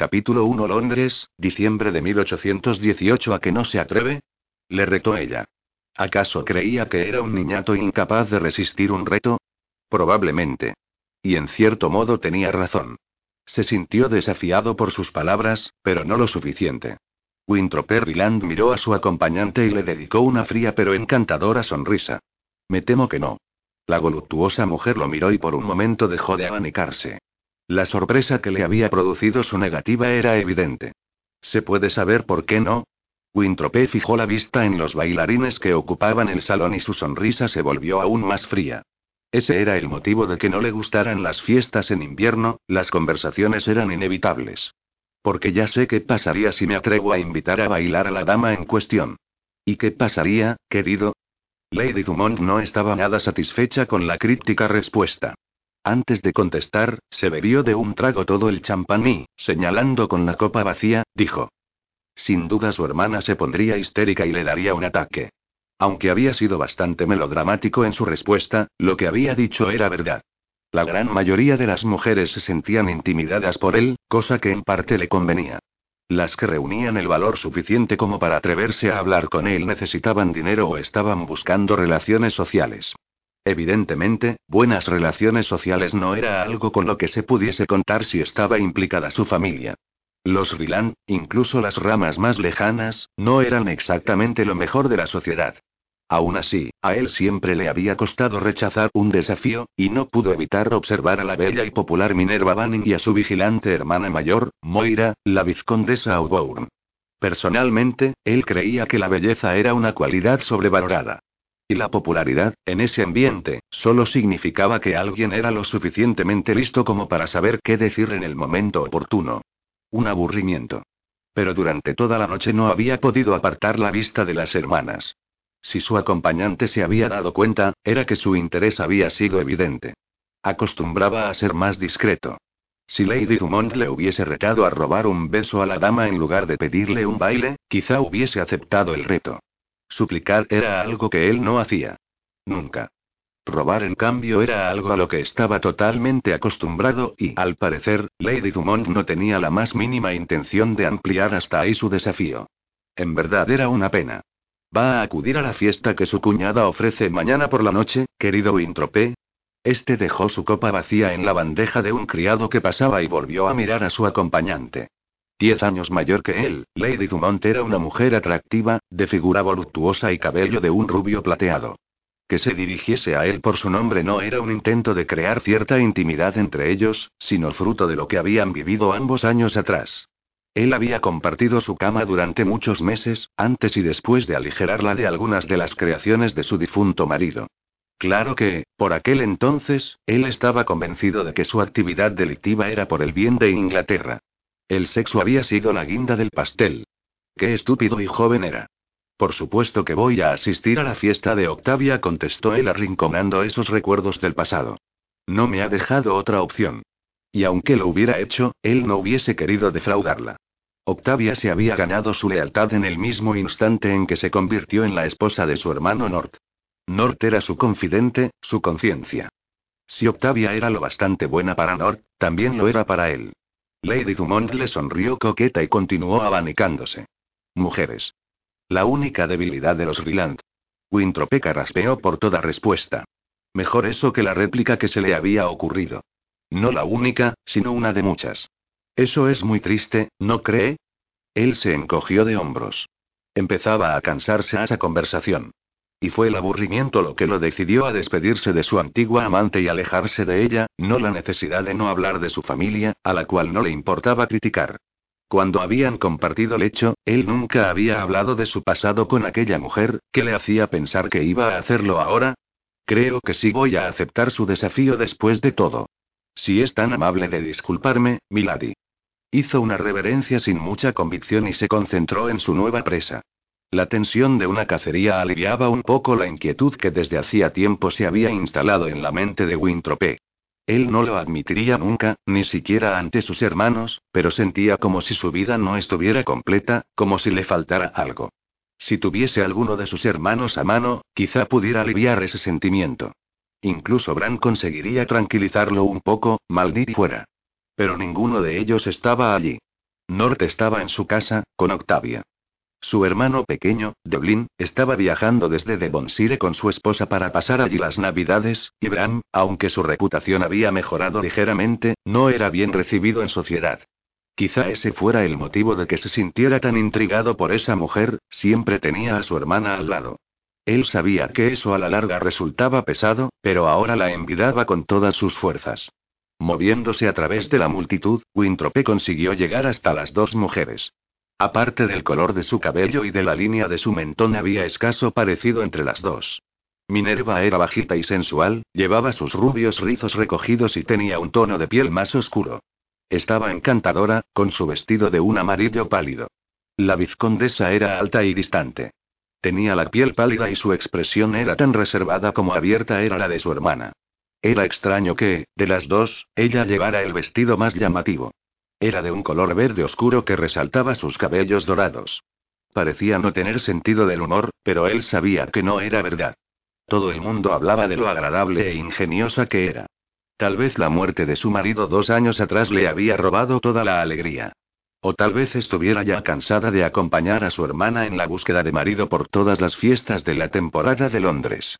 Capítulo 1 Londres, diciembre de 1818 ¿A que no se atreve? Le retó ella. ¿Acaso creía que era un niñato incapaz de resistir un reto? Probablemente. Y en cierto modo tenía razón. Se sintió desafiado por sus palabras, pero no lo suficiente. Winthrop Ryland miró a su acompañante y le dedicó una fría pero encantadora sonrisa. Me temo que no. La voluptuosa mujer lo miró y por un momento dejó de abanicarse. La sorpresa que le había producido su negativa era evidente. ¿Se puede saber por qué no? Wintropé fijó la vista en los bailarines que ocupaban el salón y su sonrisa se volvió aún más fría. Ese era el motivo de que no le gustaran las fiestas en invierno, las conversaciones eran inevitables. Porque ya sé qué pasaría si me atrevo a invitar a bailar a la dama en cuestión. ¿Y qué pasaría, querido? Lady Dumont no estaba nada satisfecha con la críptica respuesta. Antes de contestar, se bebió de un trago todo el champán y, señalando con la copa vacía, dijo. Sin duda su hermana se pondría histérica y le daría un ataque. Aunque había sido bastante melodramático en su respuesta, lo que había dicho era verdad. La gran mayoría de las mujeres se sentían intimidadas por él, cosa que en parte le convenía. Las que reunían el valor suficiente como para atreverse a hablar con él necesitaban dinero o estaban buscando relaciones sociales. Evidentemente, buenas relaciones sociales no era algo con lo que se pudiese contar si estaba implicada su familia. Los Ryland, incluso las ramas más lejanas, no eran exactamente lo mejor de la sociedad. Aún así, a él siempre le había costado rechazar un desafío, y no pudo evitar observar a la bella y popular Minerva Banning y a su vigilante hermana mayor, Moira, la vizcondesa Auburn. Personalmente, él creía que la belleza era una cualidad sobrevalorada. Y la popularidad, en ese ambiente, solo significaba que alguien era lo suficientemente listo como para saber qué decir en el momento oportuno. Un aburrimiento. Pero durante toda la noche no había podido apartar la vista de las hermanas. Si su acompañante se había dado cuenta, era que su interés había sido evidente. Acostumbraba a ser más discreto. Si Lady Dumont le hubiese retado a robar un beso a la dama en lugar de pedirle un baile, quizá hubiese aceptado el reto. Suplicar era algo que él no hacía. Nunca. Robar, en cambio, era algo a lo que estaba totalmente acostumbrado y, al parecer, Lady Dumont no tenía la más mínima intención de ampliar hasta ahí su desafío. En verdad era una pena. ¿Va a acudir a la fiesta que su cuñada ofrece mañana por la noche, querido Wintropé? Este dejó su copa vacía en la bandeja de un criado que pasaba y volvió a mirar a su acompañante. Diez años mayor que él, Lady Dumont era una mujer atractiva, de figura voluptuosa y cabello de un rubio plateado. Que se dirigiese a él por su nombre no era un intento de crear cierta intimidad entre ellos, sino fruto de lo que habían vivido ambos años atrás. Él había compartido su cama durante muchos meses, antes y después de aligerarla de algunas de las creaciones de su difunto marido. Claro que, por aquel entonces, él estaba convencido de que su actividad delictiva era por el bien de Inglaterra. El sexo había sido la guinda del pastel. Qué estúpido y joven era. Por supuesto que voy a asistir a la fiesta de Octavia, contestó él arrinconando esos recuerdos del pasado. No me ha dejado otra opción. Y aunque lo hubiera hecho, él no hubiese querido defraudarla. Octavia se había ganado su lealtad en el mismo instante en que se convirtió en la esposa de su hermano Nort. Nort era su confidente, su conciencia. Si Octavia era lo bastante buena para Nort, también lo era para él. Lady Dumont le sonrió coqueta y continuó abanicándose. Mujeres. La única debilidad de los Ryland. Wintrope raspeó por toda respuesta. Mejor eso que la réplica que se le había ocurrido. No la única, sino una de muchas. Eso es muy triste, ¿no cree? Él se encogió de hombros. Empezaba a cansarse a esa conversación. Y fue el aburrimiento lo que lo decidió a despedirse de su antigua amante y alejarse de ella, no la necesidad de no hablar de su familia, a la cual no le importaba criticar. Cuando habían compartido lecho, él nunca había hablado de su pasado con aquella mujer, que le hacía pensar que iba a hacerlo ahora. Creo que sí voy a aceptar su desafío después de todo. Si es tan amable de disculparme, Milady. Hizo una reverencia sin mucha convicción y se concentró en su nueva presa. La tensión de una cacería aliviaba un poco la inquietud que desde hacía tiempo se había instalado en la mente de Wintropé. Él no lo admitiría nunca, ni siquiera ante sus hermanos, pero sentía como si su vida no estuviera completa, como si le faltara algo. Si tuviese alguno de sus hermanos a mano, quizá pudiera aliviar ese sentimiento. Incluso Bran conseguiría tranquilizarlo un poco, maldito fuera. Pero ninguno de ellos estaba allí. Norte estaba en su casa, con Octavia. Su hermano pequeño, Devlin, estaba viajando desde Devonshire con su esposa para pasar allí las Navidades, y Bram, aunque su reputación había mejorado ligeramente, no era bien recibido en sociedad. Quizá ese fuera el motivo de que se sintiera tan intrigado por esa mujer, siempre tenía a su hermana al lado. Él sabía que eso a la larga resultaba pesado, pero ahora la envidaba con todas sus fuerzas. Moviéndose a través de la multitud, Wintrope consiguió llegar hasta las dos mujeres. Aparte del color de su cabello y de la línea de su mentón había escaso parecido entre las dos. Minerva era bajita y sensual, llevaba sus rubios rizos recogidos y tenía un tono de piel más oscuro. Estaba encantadora, con su vestido de un amarillo pálido. La vizcondesa era alta y distante. Tenía la piel pálida y su expresión era tan reservada como abierta era la de su hermana. Era extraño que, de las dos, ella llevara el vestido más llamativo. Era de un color verde oscuro que resaltaba sus cabellos dorados. Parecía no tener sentido del humor, pero él sabía que no era verdad. Todo el mundo hablaba de lo agradable e ingeniosa que era. Tal vez la muerte de su marido dos años atrás le había robado toda la alegría. O tal vez estuviera ya cansada de acompañar a su hermana en la búsqueda de marido por todas las fiestas de la temporada de Londres.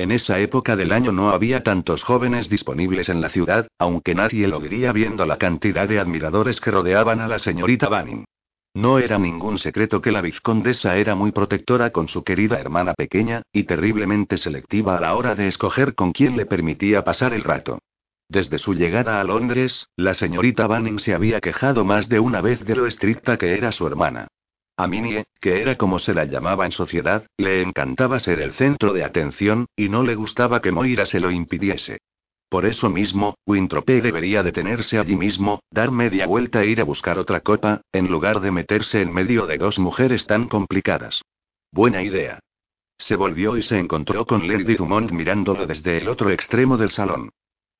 En esa época del año no había tantos jóvenes disponibles en la ciudad, aunque nadie lo diría viendo la cantidad de admiradores que rodeaban a la señorita Banning. No era ningún secreto que la vizcondesa era muy protectora con su querida hermana pequeña, y terriblemente selectiva a la hora de escoger con quién le permitía pasar el rato. Desde su llegada a Londres, la señorita Banning se había quejado más de una vez de lo estricta que era su hermana. A Minnie, que era como se la llamaba en sociedad, le encantaba ser el centro de atención, y no le gustaba que Moira se lo impidiese. Por eso mismo, Wintrope debería detenerse allí mismo, dar media vuelta e ir a buscar otra copa, en lugar de meterse en medio de dos mujeres tan complicadas. Buena idea. Se volvió y se encontró con Lady Dumont mirándolo desde el otro extremo del salón.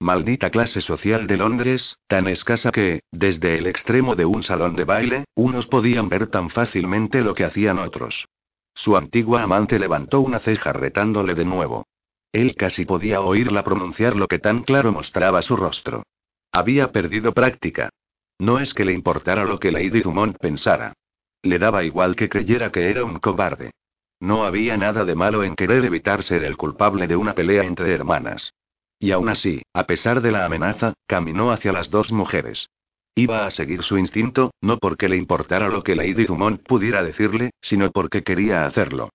Maldita clase social de Londres, tan escasa que, desde el extremo de un salón de baile, unos podían ver tan fácilmente lo que hacían otros. Su antigua amante levantó una ceja retándole de nuevo. Él casi podía oírla pronunciar lo que tan claro mostraba su rostro. Había perdido práctica. No es que le importara lo que Lady Dumont pensara. Le daba igual que creyera que era un cobarde. No había nada de malo en querer evitar ser el culpable de una pelea entre hermanas. Y aún así, a pesar de la amenaza, caminó hacia las dos mujeres. Iba a seguir su instinto, no porque le importara lo que Lady Dumont pudiera decirle, sino porque quería hacerlo.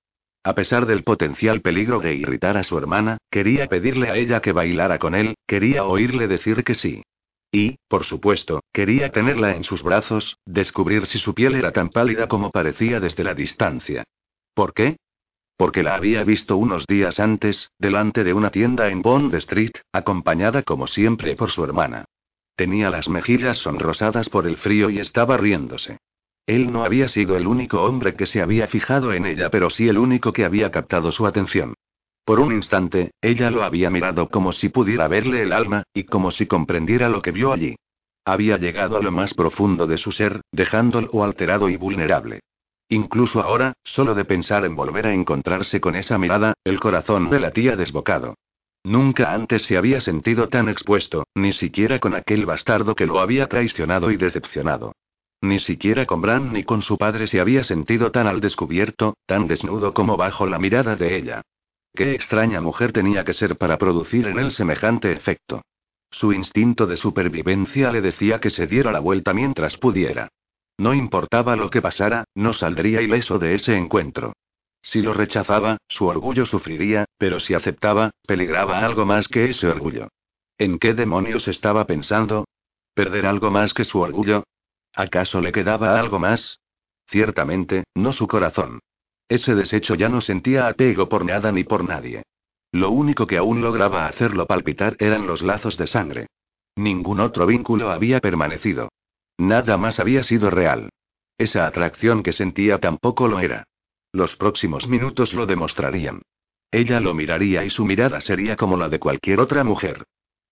A pesar del potencial peligro de irritar a su hermana, quería pedirle a ella que bailara con él, quería oírle decir que sí. Y, por supuesto, quería tenerla en sus brazos, descubrir si su piel era tan pálida como parecía desde la distancia. ¿Por qué? Porque la había visto unos días antes, delante de una tienda en Bond Street, acompañada como siempre por su hermana. Tenía las mejillas sonrosadas por el frío y estaba riéndose. Él no había sido el único hombre que se había fijado en ella, pero sí el único que había captado su atención. Por un instante, ella lo había mirado como si pudiera verle el alma, y como si comprendiera lo que vio allí. Había llegado a lo más profundo de su ser, dejándolo alterado y vulnerable. Incluso ahora, solo de pensar en volver a encontrarse con esa mirada, el corazón le latía desbocado. Nunca antes se había sentido tan expuesto, ni siquiera con aquel bastardo que lo había traicionado y decepcionado. Ni siquiera con Bran ni con su padre se había sentido tan al descubierto, tan desnudo como bajo la mirada de ella. Qué extraña mujer tenía que ser para producir en él semejante efecto. Su instinto de supervivencia le decía que se diera la vuelta mientras pudiera. No importaba lo que pasara, no saldría ileso de ese encuentro. Si lo rechazaba, su orgullo sufriría, pero si aceptaba, peligraba algo más que ese orgullo. ¿En qué demonios estaba pensando? ¿Perder algo más que su orgullo? ¿Acaso le quedaba algo más? Ciertamente, no su corazón. Ese desecho ya no sentía apego por nada ni por nadie. Lo único que aún lograba hacerlo palpitar eran los lazos de sangre. Ningún otro vínculo había permanecido. Nada más había sido real. Esa atracción que sentía tampoco lo era. Los próximos minutos lo demostrarían. Ella lo miraría y su mirada sería como la de cualquier otra mujer.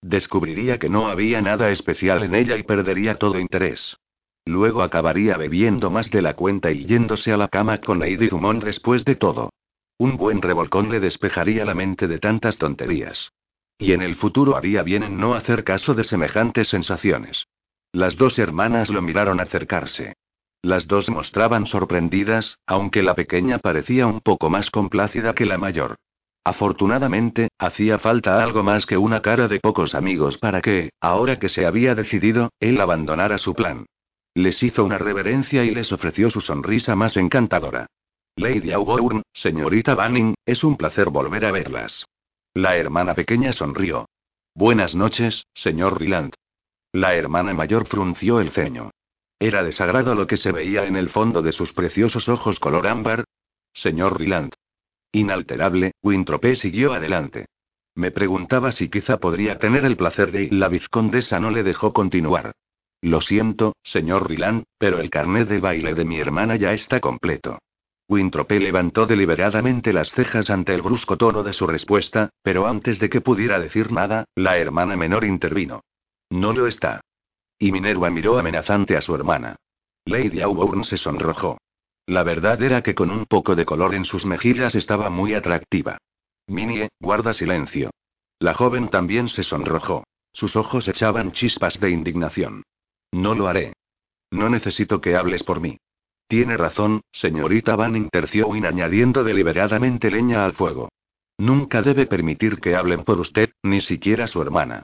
Descubriría que no había nada especial en ella y perdería todo interés. Luego acabaría bebiendo más de la cuenta y yéndose a la cama con Lady Dumont después de todo. Un buen revolcón le despejaría la mente de tantas tonterías. Y en el futuro haría bien en no hacer caso de semejantes sensaciones. Las dos hermanas lo miraron acercarse. Las dos mostraban sorprendidas, aunque la pequeña parecía un poco más complácida que la mayor. Afortunadamente, hacía falta algo más que una cara de pocos amigos para que, ahora que se había decidido, él abandonara su plan. Les hizo una reverencia y les ofreció su sonrisa más encantadora. Lady Auburn, señorita Banning, es un placer volver a verlas. La hermana pequeña sonrió. Buenas noches, señor Ryland. La hermana mayor frunció el ceño. Era desagrado lo que se veía en el fondo de sus preciosos ojos color ámbar. Señor Ryland. Inalterable, Wintropé siguió adelante. Me preguntaba si quizá podría tener el placer de... La vizcondesa no le dejó continuar. Lo siento, señor Ryland, pero el carnet de baile de mi hermana ya está completo. Wintropé levantó deliberadamente las cejas ante el brusco tono de su respuesta, pero antes de que pudiera decir nada, la hermana menor intervino. No lo está. Y Minerva miró amenazante a su hermana. Lady Auburn se sonrojó. La verdad era que con un poco de color en sus mejillas estaba muy atractiva. Minie, guarda silencio. La joven también se sonrojó. Sus ojos echaban chispas de indignación. No lo haré. No necesito que hables por mí. Tiene razón, señorita Van interció Win añadiendo deliberadamente leña al fuego. Nunca debe permitir que hablen por usted, ni siquiera su hermana.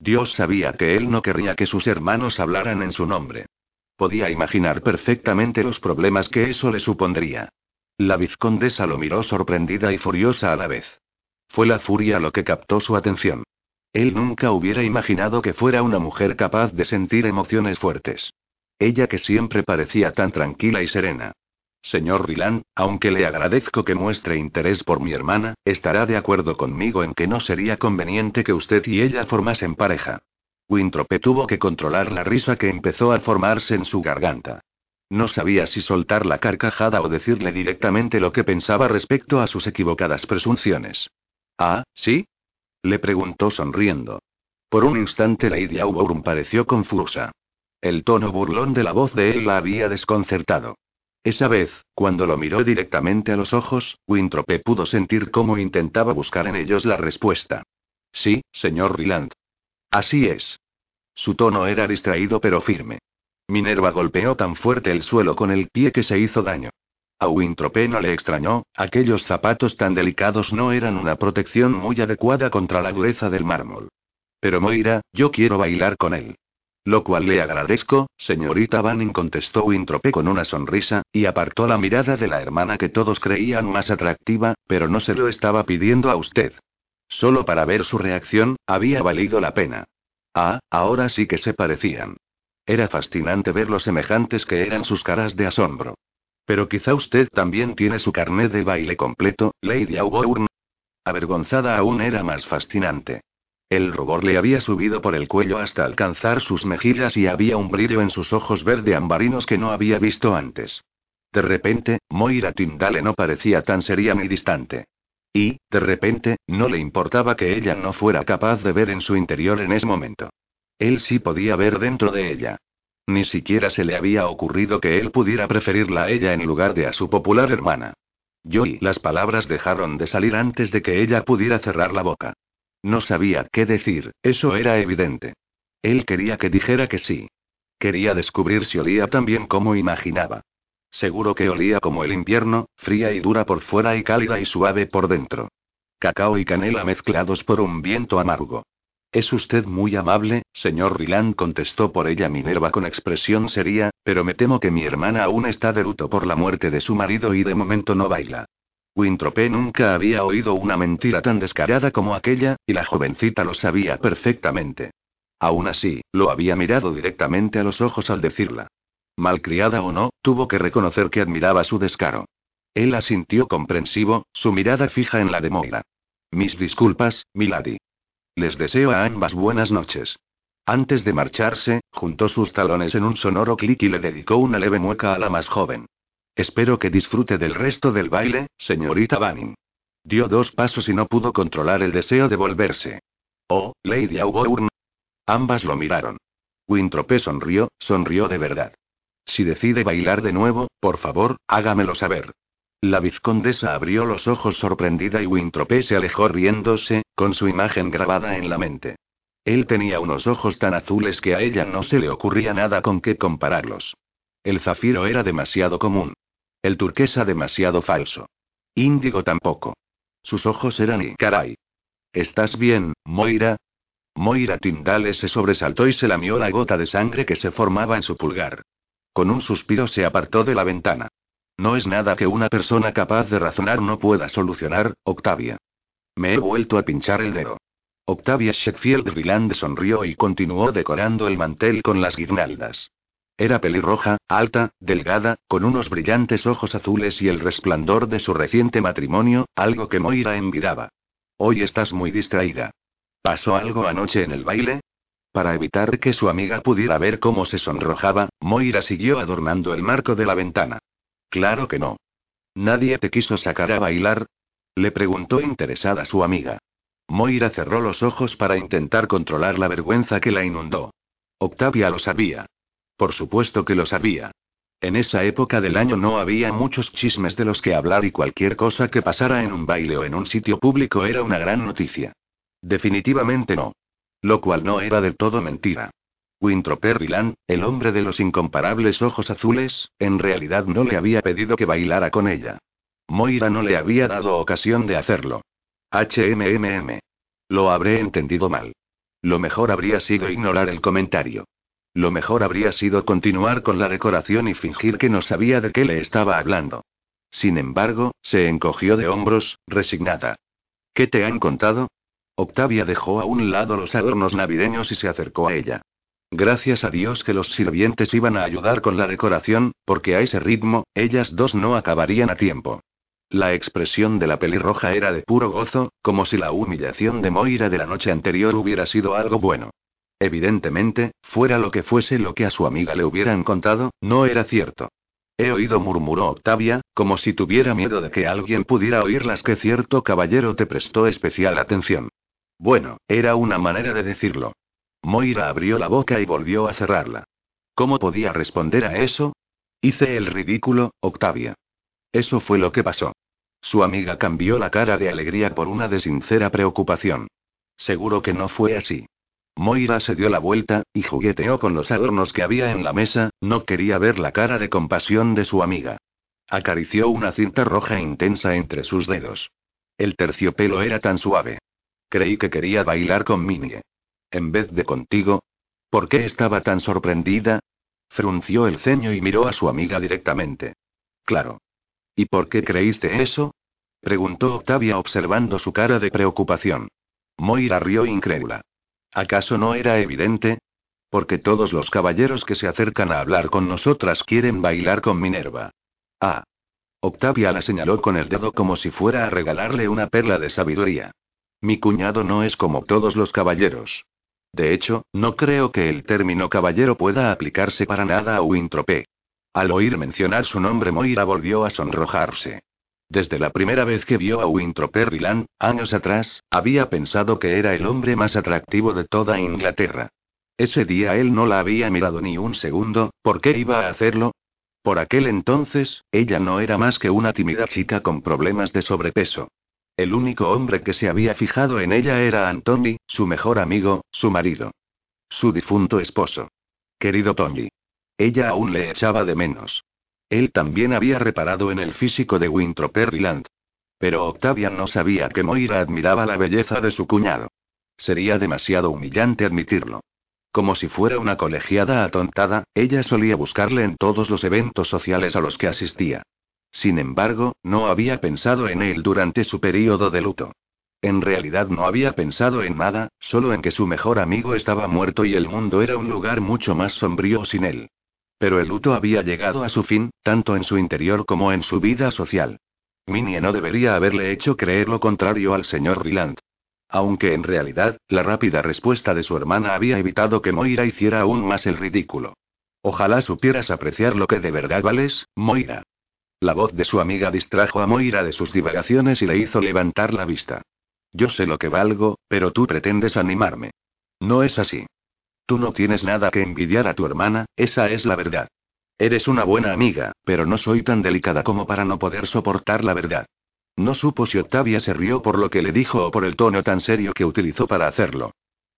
Dios sabía que él no querría que sus hermanos hablaran en su nombre. Podía imaginar perfectamente los problemas que eso le supondría. La vizcondesa lo miró sorprendida y furiosa a la vez. Fue la furia lo que captó su atención. Él nunca hubiera imaginado que fuera una mujer capaz de sentir emociones fuertes. Ella que siempre parecía tan tranquila y serena. Señor Ryland, aunque le agradezco que muestre interés por mi hermana, estará de acuerdo conmigo en que no sería conveniente que usted y ella formasen pareja. Wintrope tuvo que controlar la risa que empezó a formarse en su garganta. No sabía si soltar la carcajada o decirle directamente lo que pensaba respecto a sus equivocadas presunciones. Ah, ¿sí? Le preguntó sonriendo. Por un instante Lady Auburn pareció confusa. El tono burlón de la voz de él la había desconcertado. Esa vez, cuando lo miró directamente a los ojos, Wintrope pudo sentir cómo intentaba buscar en ellos la respuesta. Sí, señor Ryland. Así es. Su tono era distraído pero firme. Minerva golpeó tan fuerte el suelo con el pie que se hizo daño. A Wintrope no le extrañó, aquellos zapatos tan delicados no eran una protección muy adecuada contra la dureza del mármol. Pero Moira, yo quiero bailar con él. Lo cual le agradezco, señorita Banning contestó Wintrope con una sonrisa, y apartó la mirada de la hermana que todos creían más atractiva, pero no se lo estaba pidiendo a usted. Solo para ver su reacción, había valido la pena. Ah, ahora sí que se parecían. Era fascinante ver lo semejantes que eran sus caras de asombro. Pero quizá usted también tiene su carnet de baile completo, Lady Auburn. Avergonzada aún era más fascinante. El rubor le había subido por el cuello hasta alcanzar sus mejillas y había un brillo en sus ojos verde ambarinos que no había visto antes. De repente, Moira Tyndale no parecía tan seria ni distante. Y, de repente, no le importaba que ella no fuera capaz de ver en su interior en ese momento. Él sí podía ver dentro de ella. Ni siquiera se le había ocurrido que él pudiera preferirla a ella en lugar de a su popular hermana. Y las palabras dejaron de salir antes de que ella pudiera cerrar la boca. No sabía qué decir, eso era evidente. Él quería que dijera que sí. Quería descubrir si olía tan bien como imaginaba. Seguro que olía como el invierno, fría y dura por fuera y cálida y suave por dentro. Cacao y canela mezclados por un viento amargo. Es usted muy amable, señor Ryland, contestó por ella Minerva con expresión seria, pero me temo que mi hermana aún está de luto por la muerte de su marido y de momento no baila. Wintropé nunca había oído una mentira tan descarada como aquella, y la jovencita lo sabía perfectamente. Aún así, lo había mirado directamente a los ojos al decirla. Malcriada o no, tuvo que reconocer que admiraba su descaro. Él asintió comprensivo, su mirada fija en la de Moira. Mis disculpas, milady. Les deseo a ambas buenas noches. Antes de marcharse, juntó sus talones en un sonoro clic y le dedicó una leve mueca a la más joven. Espero que disfrute del resto del baile, señorita Banning. Dio dos pasos y no pudo controlar el deseo de volverse. Oh, Lady Auburn. Ambas lo miraron. Wintrope sonrió, sonrió de verdad. Si decide bailar de nuevo, por favor, hágamelo saber. La vizcondesa abrió los ojos sorprendida y Wintrope se alejó riéndose, con su imagen grabada en la mente. Él tenía unos ojos tan azules que a ella no se le ocurría nada con qué compararlos. El zafiro era demasiado común. El turquesa demasiado falso. Índigo tampoco. Sus ojos eran y caray. ¿Estás bien, Moira? Moira Tindale se sobresaltó y se lamió la gota de sangre que se formaba en su pulgar. Con un suspiro se apartó de la ventana. No es nada que una persona capaz de razonar no pueda solucionar, Octavia. Me he vuelto a pinchar el dedo. Octavia Sheffield Viland sonrió y continuó decorando el mantel con las guirnaldas. Era pelirroja, alta, delgada, con unos brillantes ojos azules y el resplandor de su reciente matrimonio, algo que Moira envidiaba. Hoy estás muy distraída. ¿Pasó algo anoche en el baile? Para evitar que su amiga pudiera ver cómo se sonrojaba, Moira siguió adornando el marco de la ventana. Claro que no. ¿Nadie te quiso sacar a bailar? Le preguntó interesada su amiga. Moira cerró los ojos para intentar controlar la vergüenza que la inundó. Octavia lo sabía. Por supuesto que lo sabía. En esa época del año no había muchos chismes de los que hablar y cualquier cosa que pasara en un baile o en un sitio público era una gran noticia. Definitivamente no. Lo cual no era del todo mentira. Winthrop Perryland, el hombre de los incomparables ojos azules, en realidad no le había pedido que bailara con ella. Moira no le había dado ocasión de hacerlo. HMMM. Lo habré entendido mal. Lo mejor habría sido ignorar el comentario. Lo mejor habría sido continuar con la decoración y fingir que no sabía de qué le estaba hablando. Sin embargo, se encogió de hombros, resignada. ¿Qué te han contado? Octavia dejó a un lado los adornos navideños y se acercó a ella. Gracias a Dios que los sirvientes iban a ayudar con la decoración, porque a ese ritmo, ellas dos no acabarían a tiempo. La expresión de la pelirroja era de puro gozo, como si la humillación de Moira de la noche anterior hubiera sido algo bueno. Evidentemente, fuera lo que fuese lo que a su amiga le hubieran contado, no era cierto. He oído, murmuró Octavia, como si tuviera miedo de que alguien pudiera oírlas que cierto caballero te prestó especial atención. Bueno, era una manera de decirlo. Moira abrió la boca y volvió a cerrarla. ¿Cómo podía responder a eso? Hice el ridículo, Octavia. Eso fue lo que pasó. Su amiga cambió la cara de alegría por una de sincera preocupación. Seguro que no fue así. Moira se dio la vuelta, y jugueteó con los adornos que había en la mesa, no quería ver la cara de compasión de su amiga. Acarició una cinta roja intensa entre sus dedos. El terciopelo era tan suave. Creí que quería bailar con Minnie. En vez de contigo. ¿Por qué estaba tan sorprendida? Frunció el ceño y miró a su amiga directamente. Claro. ¿Y por qué creíste eso? preguntó Octavia observando su cara de preocupación. Moira rió incrédula. ¿Acaso no era evidente? Porque todos los caballeros que se acercan a hablar con nosotras quieren bailar con Minerva. Ah. Octavia la señaló con el dedo como si fuera a regalarle una perla de sabiduría. Mi cuñado no es como todos los caballeros. De hecho, no creo que el término caballero pueda aplicarse para nada a Wintropé. Al oír mencionar su nombre, Moira volvió a sonrojarse. Desde la primera vez que vio a Winthrop Perryland, años atrás, había pensado que era el hombre más atractivo de toda Inglaterra. Ese día él no la había mirado ni un segundo, ¿por qué iba a hacerlo? Por aquel entonces, ella no era más que una tímida chica con problemas de sobrepeso. El único hombre que se había fijado en ella era Anthony, su mejor amigo, su marido. Su difunto esposo. Querido Tony. Ella aún le echaba de menos. Él también había reparado en el físico de Winthrop Perryland. Pero Octavia no sabía que Moira admiraba la belleza de su cuñado. Sería demasiado humillante admitirlo. Como si fuera una colegiada atontada, ella solía buscarle en todos los eventos sociales a los que asistía. Sin embargo, no había pensado en él durante su período de luto. En realidad no había pensado en nada, solo en que su mejor amigo estaba muerto y el mundo era un lugar mucho más sombrío sin él. Pero el luto había llegado a su fin, tanto en su interior como en su vida social. Minnie no debería haberle hecho creer lo contrario al señor Ryland. Aunque en realidad, la rápida respuesta de su hermana había evitado que Moira hiciera aún más el ridículo. Ojalá supieras apreciar lo que de verdad vales, Moira. La voz de su amiga distrajo a Moira de sus divagaciones y le hizo levantar la vista. Yo sé lo que valgo, pero tú pretendes animarme. No es así. Tú no tienes nada que envidiar a tu hermana, esa es la verdad. Eres una buena amiga, pero no soy tan delicada como para no poder soportar la verdad. No supo si Octavia se rió por lo que le dijo o por el tono tan serio que utilizó para hacerlo.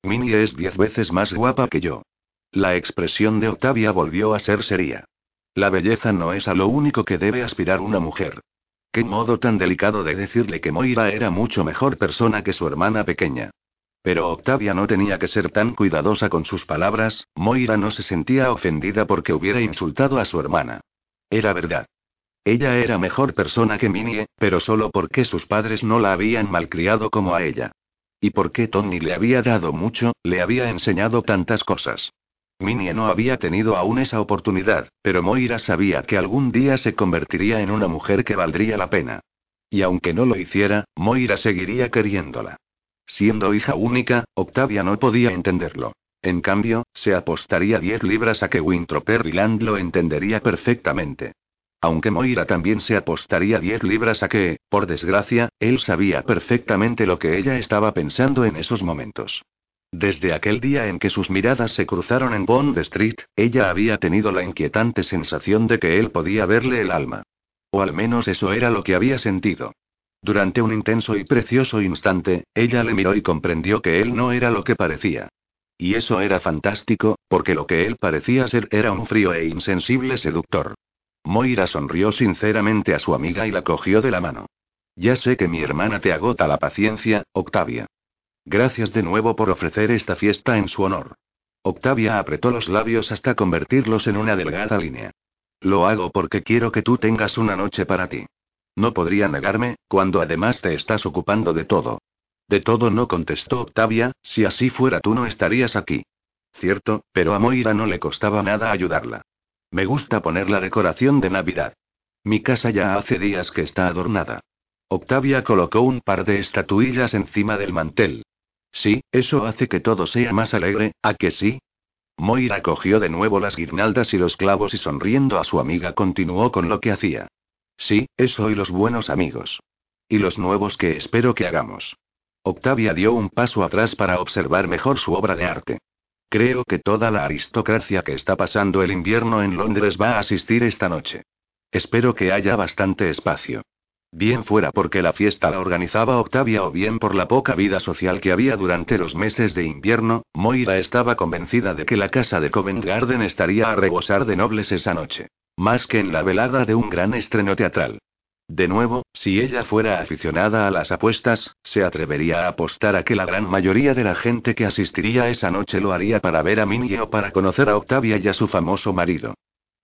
Minnie es diez veces más guapa que yo. La expresión de Octavia volvió a ser seria. La belleza no es a lo único que debe aspirar una mujer. Qué modo tan delicado de decirle que Moira era mucho mejor persona que su hermana pequeña. Pero Octavia no tenía que ser tan cuidadosa con sus palabras, Moira no se sentía ofendida porque hubiera insultado a su hermana. Era verdad. Ella era mejor persona que Minnie, pero solo porque sus padres no la habían malcriado como a ella. Y porque Tony le había dado mucho, le había enseñado tantas cosas. Minnie no había tenido aún esa oportunidad, pero Moira sabía que algún día se convertiría en una mujer que valdría la pena. Y aunque no lo hiciera, Moira seguiría queriéndola. Siendo hija única, Octavia no podía entenderlo. En cambio, se apostaría 10 libras a que Winthrop Land lo entendería perfectamente. Aunque Moira también se apostaría 10 libras a que, por desgracia, él sabía perfectamente lo que ella estaba pensando en esos momentos. Desde aquel día en que sus miradas se cruzaron en Bond Street, ella había tenido la inquietante sensación de que él podía verle el alma. O al menos eso era lo que había sentido. Durante un intenso y precioso instante, ella le miró y comprendió que él no era lo que parecía. Y eso era fantástico, porque lo que él parecía ser era un frío e insensible seductor. Moira sonrió sinceramente a su amiga y la cogió de la mano. Ya sé que mi hermana te agota la paciencia, Octavia. Gracias de nuevo por ofrecer esta fiesta en su honor. Octavia apretó los labios hasta convertirlos en una delgada línea. Lo hago porque quiero que tú tengas una noche para ti. No podría negarme, cuando además te estás ocupando de todo. De todo no contestó Octavia, si así fuera tú no estarías aquí. Cierto, pero a Moira no le costaba nada ayudarla. Me gusta poner la decoración de Navidad. Mi casa ya hace días que está adornada. Octavia colocó un par de estatuillas encima del mantel. Sí, eso hace que todo sea más alegre, ¿a que sí? Moira cogió de nuevo las guirnaldas y los clavos y sonriendo a su amiga continuó con lo que hacía. Sí, eso y los buenos amigos. Y los nuevos que espero que hagamos. Octavia dio un paso atrás para observar mejor su obra de arte. Creo que toda la aristocracia que está pasando el invierno en Londres va a asistir esta noche. Espero que haya bastante espacio. Bien fuera porque la fiesta la organizaba Octavia o bien por la poca vida social que había durante los meses de invierno, Moira estaba convencida de que la casa de Covent Garden estaría a rebosar de nobles esa noche. Más que en la velada de un gran estreno teatral. De nuevo, si ella fuera aficionada a las apuestas, se atrevería a apostar a que la gran mayoría de la gente que asistiría esa noche lo haría para ver a Minnie o para conocer a Octavia y a su famoso marido.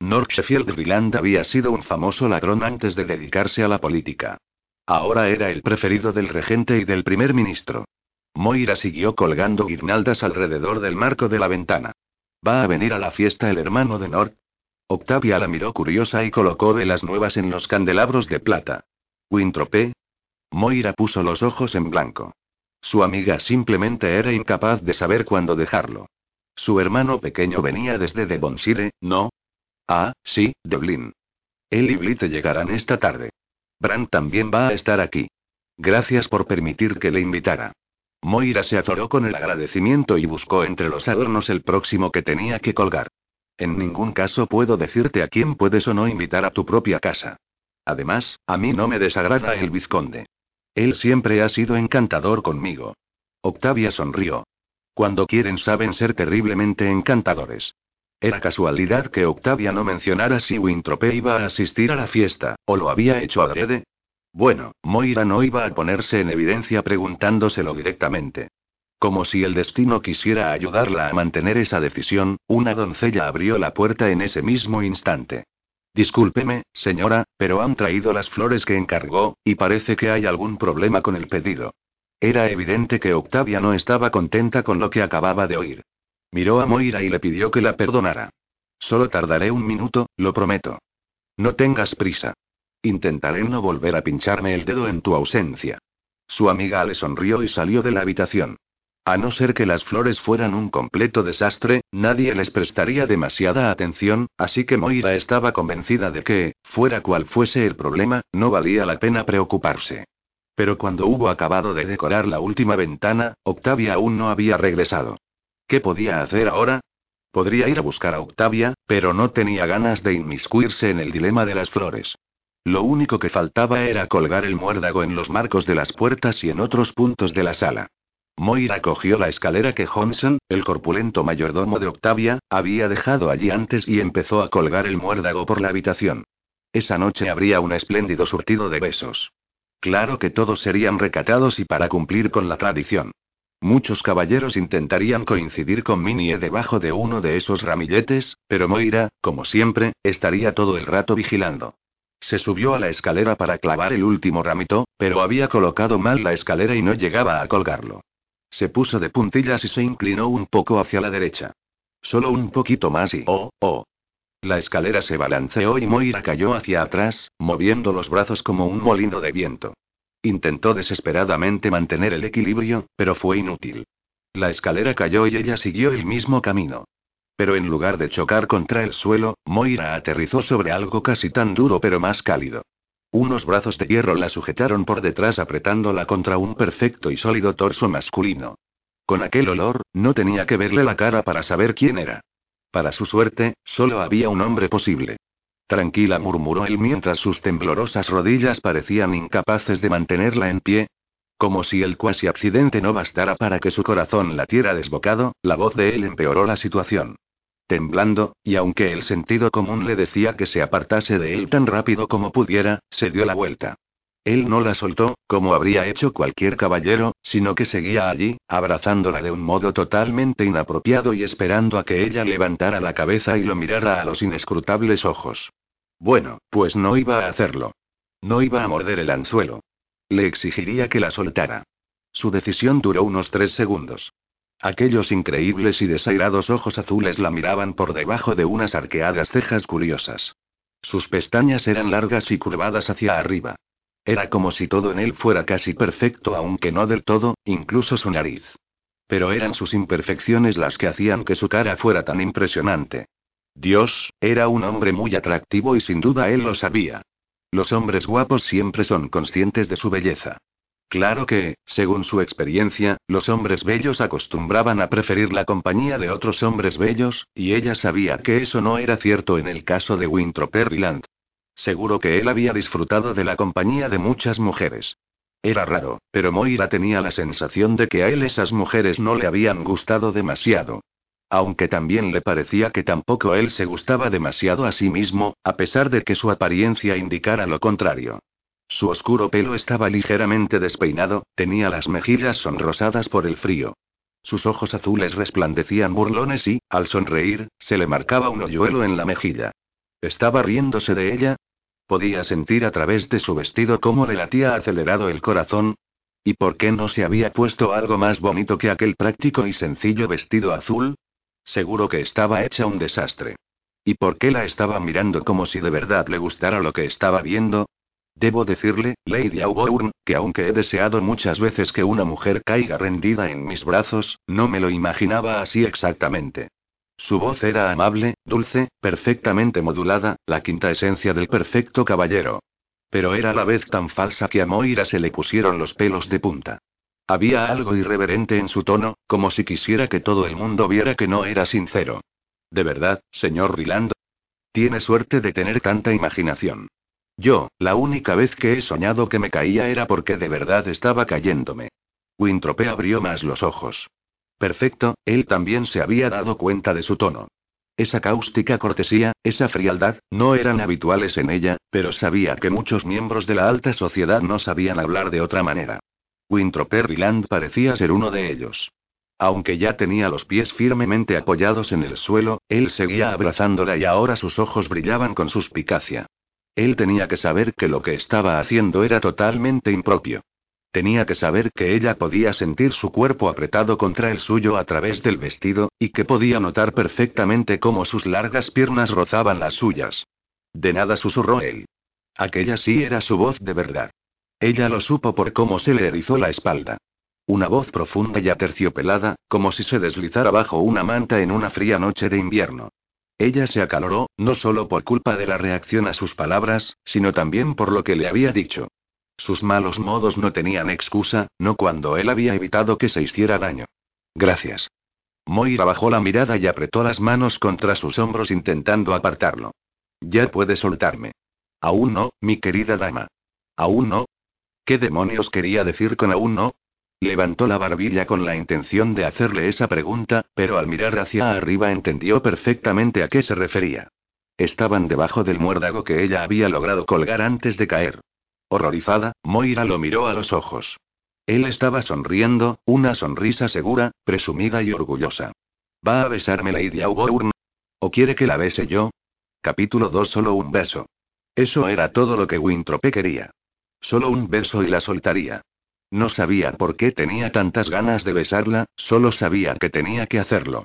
North Sheffield había sido un famoso ladrón antes de dedicarse a la política. Ahora era el preferido del regente y del primer ministro. Moira siguió colgando guirnaldas alrededor del marco de la ventana. ¿Va a venir a la fiesta el hermano de North? Octavia la miró curiosa y colocó velas nuevas en los candelabros de plata. ¿Wintrope? Moira puso los ojos en blanco. Su amiga simplemente era incapaz de saber cuándo dejarlo. Su hermano pequeño venía desde Devonshire, ¿no? Ah, sí, Devlin. Él y Blitz llegarán esta tarde. Bran también va a estar aquí. Gracias por permitir que le invitara. Moira se atoró con el agradecimiento y buscó entre los adornos el próximo que tenía que colgar. En ningún caso puedo decirte a quién puedes o no invitar a tu propia casa. Además, a mí no me desagrada el vizconde. Él siempre ha sido encantador conmigo. Octavia sonrió. Cuando quieren saben ser terriblemente encantadores. Era casualidad que Octavia no mencionara si Wintrope iba a asistir a la fiesta, o lo había hecho adrede. Bueno, Moira no iba a ponerse en evidencia preguntándoselo directamente. Como si el destino quisiera ayudarla a mantener esa decisión, una doncella abrió la puerta en ese mismo instante. Discúlpeme, señora, pero han traído las flores que encargó, y parece que hay algún problema con el pedido. Era evidente que Octavia no estaba contenta con lo que acababa de oír. Miró a Moira y le pidió que la perdonara. Solo tardaré un minuto, lo prometo. No tengas prisa. Intentaré no volver a pincharme el dedo en tu ausencia. Su amiga le sonrió y salió de la habitación. A no ser que las flores fueran un completo desastre, nadie les prestaría demasiada atención, así que Moira estaba convencida de que, fuera cual fuese el problema, no valía la pena preocuparse. Pero cuando hubo acabado de decorar la última ventana, Octavia aún no había regresado. ¿Qué podía hacer ahora? Podría ir a buscar a Octavia, pero no tenía ganas de inmiscuirse en el dilema de las flores. Lo único que faltaba era colgar el muérdago en los marcos de las puertas y en otros puntos de la sala. Moira cogió la escalera que Johnson, el corpulento mayordomo de Octavia, había dejado allí antes y empezó a colgar el muérdago por la habitación. Esa noche habría un espléndido surtido de besos. Claro que todos serían recatados y para cumplir con la tradición. Muchos caballeros intentarían coincidir con Minie debajo de uno de esos ramilletes, pero Moira, como siempre, estaría todo el rato vigilando. Se subió a la escalera para clavar el último ramito, pero había colocado mal la escalera y no llegaba a colgarlo. Se puso de puntillas y se inclinó un poco hacia la derecha. Solo un poquito más y oh, oh. La escalera se balanceó y Moira cayó hacia atrás, moviendo los brazos como un molino de viento. Intentó desesperadamente mantener el equilibrio, pero fue inútil. La escalera cayó y ella siguió el mismo camino. Pero en lugar de chocar contra el suelo, Moira aterrizó sobre algo casi tan duro pero más cálido. Unos brazos de hierro la sujetaron por detrás apretándola contra un perfecto y sólido torso masculino. Con aquel olor, no tenía que verle la cara para saber quién era. Para su suerte, solo había un hombre posible. Tranquila, murmuró él mientras sus temblorosas rodillas parecían incapaces de mantenerla en pie. Como si el cuasi accidente no bastara para que su corazón latiera desbocado, la voz de él empeoró la situación. Temblando, y aunque el sentido común le decía que se apartase de él tan rápido como pudiera, se dio la vuelta. Él no la soltó, como habría hecho cualquier caballero, sino que seguía allí, abrazándola de un modo totalmente inapropiado y esperando a que ella levantara la cabeza y lo mirara a los inescrutables ojos. Bueno, pues no iba a hacerlo. No iba a morder el anzuelo. Le exigiría que la soltara. Su decisión duró unos tres segundos. Aquellos increíbles y desairados ojos azules la miraban por debajo de unas arqueadas cejas curiosas. Sus pestañas eran largas y curvadas hacia arriba. Era como si todo en él fuera casi perfecto, aunque no del todo, incluso su nariz. Pero eran sus imperfecciones las que hacían que su cara fuera tan impresionante. Dios, era un hombre muy atractivo y sin duda él lo sabía. Los hombres guapos siempre son conscientes de su belleza. Claro que, según su experiencia, los hombres bellos acostumbraban a preferir la compañía de otros hombres bellos, y ella sabía que eso no era cierto en el caso de Winthrop Perryland. Seguro que él había disfrutado de la compañía de muchas mujeres. Era raro, pero Moira tenía la sensación de que a él esas mujeres no le habían gustado demasiado. Aunque también le parecía que tampoco él se gustaba demasiado a sí mismo, a pesar de que su apariencia indicara lo contrario. Su oscuro pelo estaba ligeramente despeinado, tenía las mejillas sonrosadas por el frío. Sus ojos azules resplandecían burlones y, al sonreír, se le marcaba un hoyuelo en la mejilla. ¿Estaba riéndose de ella? Podía sentir a través de su vestido cómo le latía acelerado el corazón. ¿Y por qué no se había puesto algo más bonito que aquel práctico y sencillo vestido azul? Seguro que estaba hecha un desastre. ¿Y por qué la estaba mirando como si de verdad le gustara lo que estaba viendo? Debo decirle, Lady Auburn, que aunque he deseado muchas veces que una mujer caiga rendida en mis brazos, no me lo imaginaba así exactamente. Su voz era amable, dulce, perfectamente modulada, la quinta esencia del perfecto caballero. Pero era a la vez tan falsa que a Moira se le pusieron los pelos de punta. Había algo irreverente en su tono, como si quisiera que todo el mundo viera que no era sincero. ¿De verdad, señor Riland? Tiene suerte de tener tanta imaginación. Yo, la única vez que he soñado que me caía era porque de verdad estaba cayéndome. Wintrope abrió más los ojos. Perfecto, él también se había dado cuenta de su tono. Esa cáustica cortesía, esa frialdad, no eran habituales en ella, pero sabía que muchos miembros de la alta sociedad no sabían hablar de otra manera. Winthrop Perryland parecía ser uno de ellos. Aunque ya tenía los pies firmemente apoyados en el suelo, él seguía abrazándola y ahora sus ojos brillaban con suspicacia. Él tenía que saber que lo que estaba haciendo era totalmente impropio. Tenía que saber que ella podía sentir su cuerpo apretado contra el suyo a través del vestido, y que podía notar perfectamente cómo sus largas piernas rozaban las suyas. De nada susurró él. Aquella sí era su voz de verdad. Ella lo supo por cómo se le erizó la espalda. Una voz profunda y aterciopelada, como si se deslizara bajo una manta en una fría noche de invierno. Ella se acaloró, no solo por culpa de la reacción a sus palabras, sino también por lo que le había dicho. Sus malos modos no tenían excusa, no cuando él había evitado que se hiciera daño. Gracias. Moira bajó la mirada y apretó las manos contra sus hombros intentando apartarlo. Ya puede soltarme. Aún no, mi querida dama. Aún no, ¿Qué demonios quería decir con aún no? Levantó la barbilla con la intención de hacerle esa pregunta, pero al mirar hacia arriba entendió perfectamente a qué se refería. Estaban debajo del muérdago que ella había logrado colgar antes de caer. Horrorizada, Moira lo miró a los ojos. Él estaba sonriendo, una sonrisa segura, presumida y orgullosa. ¿Va a besarme Lady Auburn? ¿O quiere que la bese yo? Capítulo 2 Solo un beso. Eso era todo lo que Wintrope quería. Solo un beso y la soltaría. No sabía por qué tenía tantas ganas de besarla, solo sabía que tenía que hacerlo.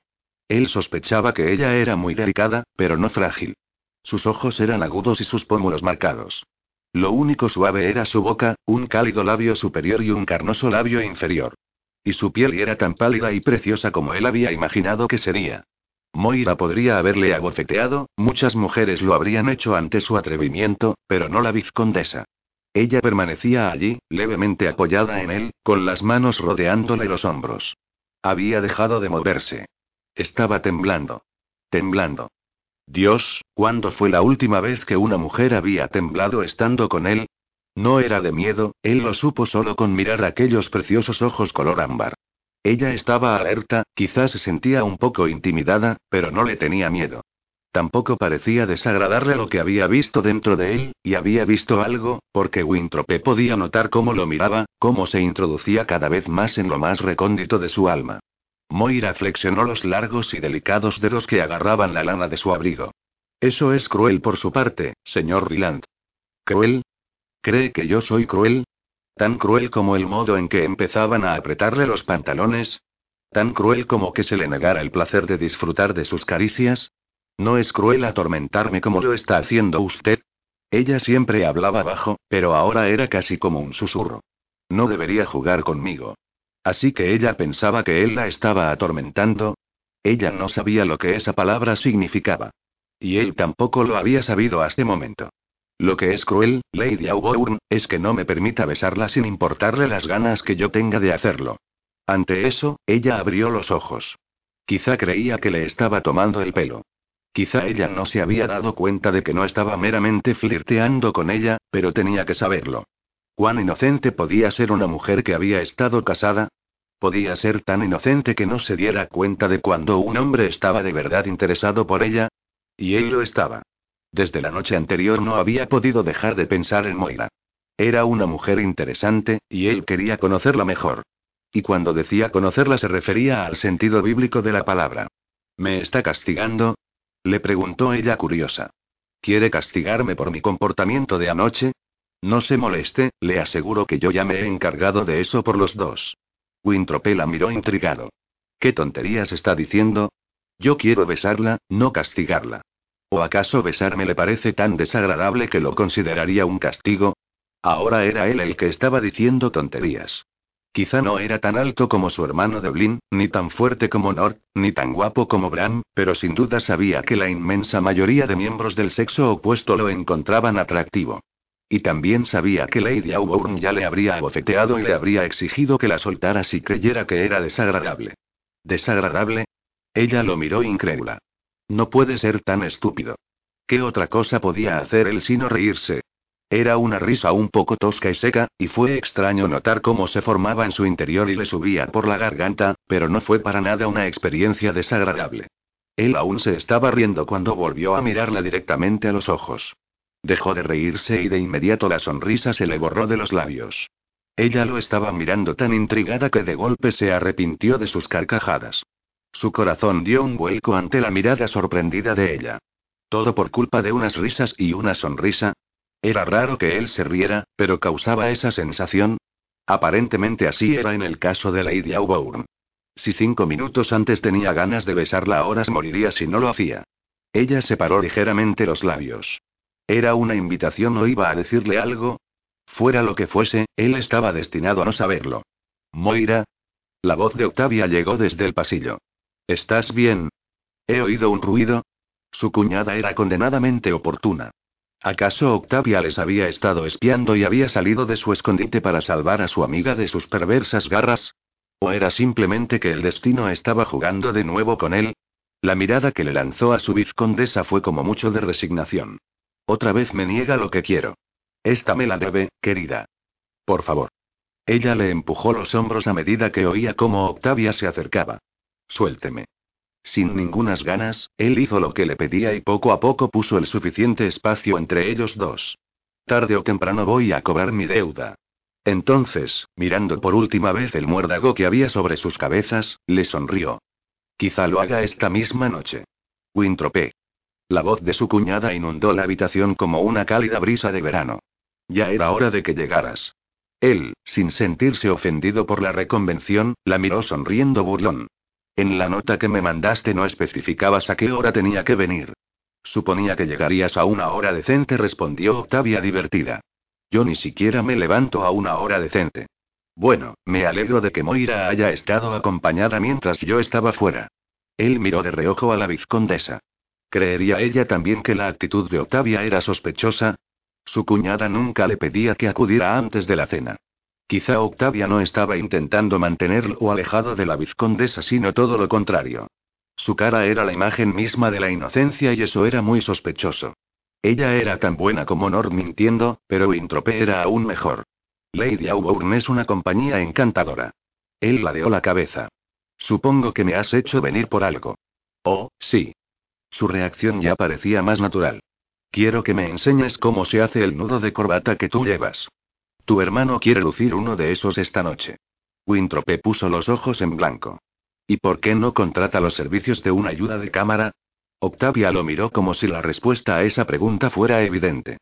Él sospechaba que ella era muy delicada, pero no frágil. Sus ojos eran agudos y sus pómulos marcados. Lo único suave era su boca, un cálido labio superior y un carnoso labio inferior. Y su piel era tan pálida y preciosa como él había imaginado que sería. Moira podría haberle abofeteado, muchas mujeres lo habrían hecho ante su atrevimiento, pero no la vizcondesa. Ella permanecía allí, levemente apoyada en él, con las manos rodeándole los hombros. Había dejado de moverse. Estaba temblando. Temblando. Dios, ¿cuándo fue la última vez que una mujer había temblado estando con él? No era de miedo, él lo supo solo con mirar aquellos preciosos ojos color ámbar. Ella estaba alerta, quizás se sentía un poco intimidada, pero no le tenía miedo. Tampoco parecía desagradarle lo que había visto dentro de él, y había visto algo, porque Wintrope podía notar cómo lo miraba, cómo se introducía cada vez más en lo más recóndito de su alma. Moira flexionó los largos y delicados dedos que agarraban la lana de su abrigo. Eso es cruel por su parte, señor Ryland. ¿Cruel? ¿Cree que yo soy cruel? ¿Tan cruel como el modo en que empezaban a apretarle los pantalones? ¿Tan cruel como que se le negara el placer de disfrutar de sus caricias? ¿No es cruel atormentarme como lo está haciendo usted? Ella siempre hablaba bajo, pero ahora era casi como un susurro. No debería jugar conmigo. Así que ella pensaba que él la estaba atormentando. Ella no sabía lo que esa palabra significaba. Y él tampoco lo había sabido hasta este momento. Lo que es cruel, Lady Auburn, es que no me permita besarla sin importarle las ganas que yo tenga de hacerlo. Ante eso, ella abrió los ojos. Quizá creía que le estaba tomando el pelo. Quizá ella no se había dado cuenta de que no estaba meramente flirteando con ella, pero tenía que saberlo. ¿Cuán inocente podía ser una mujer que había estado casada? ¿Podía ser tan inocente que no se diera cuenta de cuando un hombre estaba de verdad interesado por ella? Y él lo estaba. Desde la noche anterior no había podido dejar de pensar en Moira. Era una mujer interesante, y él quería conocerla mejor. Y cuando decía conocerla se refería al sentido bíblico de la palabra. ¿Me está castigando? Le preguntó ella curiosa. ¿Quiere castigarme por mi comportamiento de anoche? No se moleste, le aseguro que yo ya me he encargado de eso por los dos. Wintrope la miró intrigado. ¿Qué tonterías está diciendo? Yo quiero besarla, no castigarla. ¿O acaso besarme le parece tan desagradable que lo consideraría un castigo? Ahora era él el que estaba diciendo tonterías. Quizá no era tan alto como su hermano Devlin, ni tan fuerte como Nord, ni tan guapo como Bram, pero sin duda sabía que la inmensa mayoría de miembros del sexo opuesto lo encontraban atractivo. Y también sabía que Lady Auburn ya le habría abofeteado y le habría exigido que la soltara si creyera que era desagradable. ¿Desagradable? Ella lo miró incrédula. No puede ser tan estúpido. ¿Qué otra cosa podía hacer él sino reírse? Era una risa un poco tosca y seca, y fue extraño notar cómo se formaba en su interior y le subía por la garganta, pero no fue para nada una experiencia desagradable. Él aún se estaba riendo cuando volvió a mirarla directamente a los ojos. Dejó de reírse y de inmediato la sonrisa se le borró de los labios. Ella lo estaba mirando tan intrigada que de golpe se arrepintió de sus carcajadas. Su corazón dio un vuelco ante la mirada sorprendida de ella. Todo por culpa de unas risas y una sonrisa, era raro que él se riera, pero causaba esa sensación. Aparentemente así era en el caso de Lady Auburn. Si cinco minutos antes tenía ganas de besarla, ahora moriría si no lo hacía. Ella separó ligeramente los labios. ¿Era una invitación o iba a decirle algo? Fuera lo que fuese, él estaba destinado a no saberlo. Moira. La voz de Octavia llegó desde el pasillo. ¿Estás bien? He oído un ruido. Su cuñada era condenadamente oportuna. ¿Acaso Octavia les había estado espiando y había salido de su escondite para salvar a su amiga de sus perversas garras? ¿O era simplemente que el destino estaba jugando de nuevo con él? La mirada que le lanzó a su vizcondesa fue como mucho de resignación. Otra vez me niega lo que quiero. Esta me la debe, querida. Por favor. Ella le empujó los hombros a medida que oía cómo Octavia se acercaba. Suélteme. Sin ningunas ganas, él hizo lo que le pedía y poco a poco puso el suficiente espacio entre ellos dos. Tarde o temprano voy a cobrar mi deuda. Entonces, mirando por última vez el muérdago que había sobre sus cabezas, le sonrió. Quizá lo haga esta misma noche. Wintropé. La voz de su cuñada inundó la habitación como una cálida brisa de verano. Ya era hora de que llegaras. Él, sin sentirse ofendido por la reconvención, la miró sonriendo burlón. En la nota que me mandaste no especificabas a qué hora tenía que venir. Suponía que llegarías a una hora decente, respondió Octavia divertida. Yo ni siquiera me levanto a una hora decente. Bueno, me alegro de que Moira haya estado acompañada mientras yo estaba fuera. Él miró de reojo a la vizcondesa. ¿Creería ella también que la actitud de Octavia era sospechosa? Su cuñada nunca le pedía que acudiera antes de la cena. Quizá Octavia no estaba intentando mantenerlo alejado de la vizcondesa, sino todo lo contrario. Su cara era la imagen misma de la inocencia y eso era muy sospechoso. Ella era tan buena como Nord mintiendo, pero Winthrop era aún mejor. Lady Auburn es una compañía encantadora. Él ladeó la cabeza. Supongo que me has hecho venir por algo. Oh, sí. Su reacción ya parecía más natural. Quiero que me enseñes cómo se hace el nudo de corbata que tú llevas. Tu hermano quiere lucir uno de esos esta noche. Wintrope puso los ojos en blanco. ¿Y por qué no contrata los servicios de una ayuda de cámara? Octavia lo miró como si la respuesta a esa pregunta fuera evidente.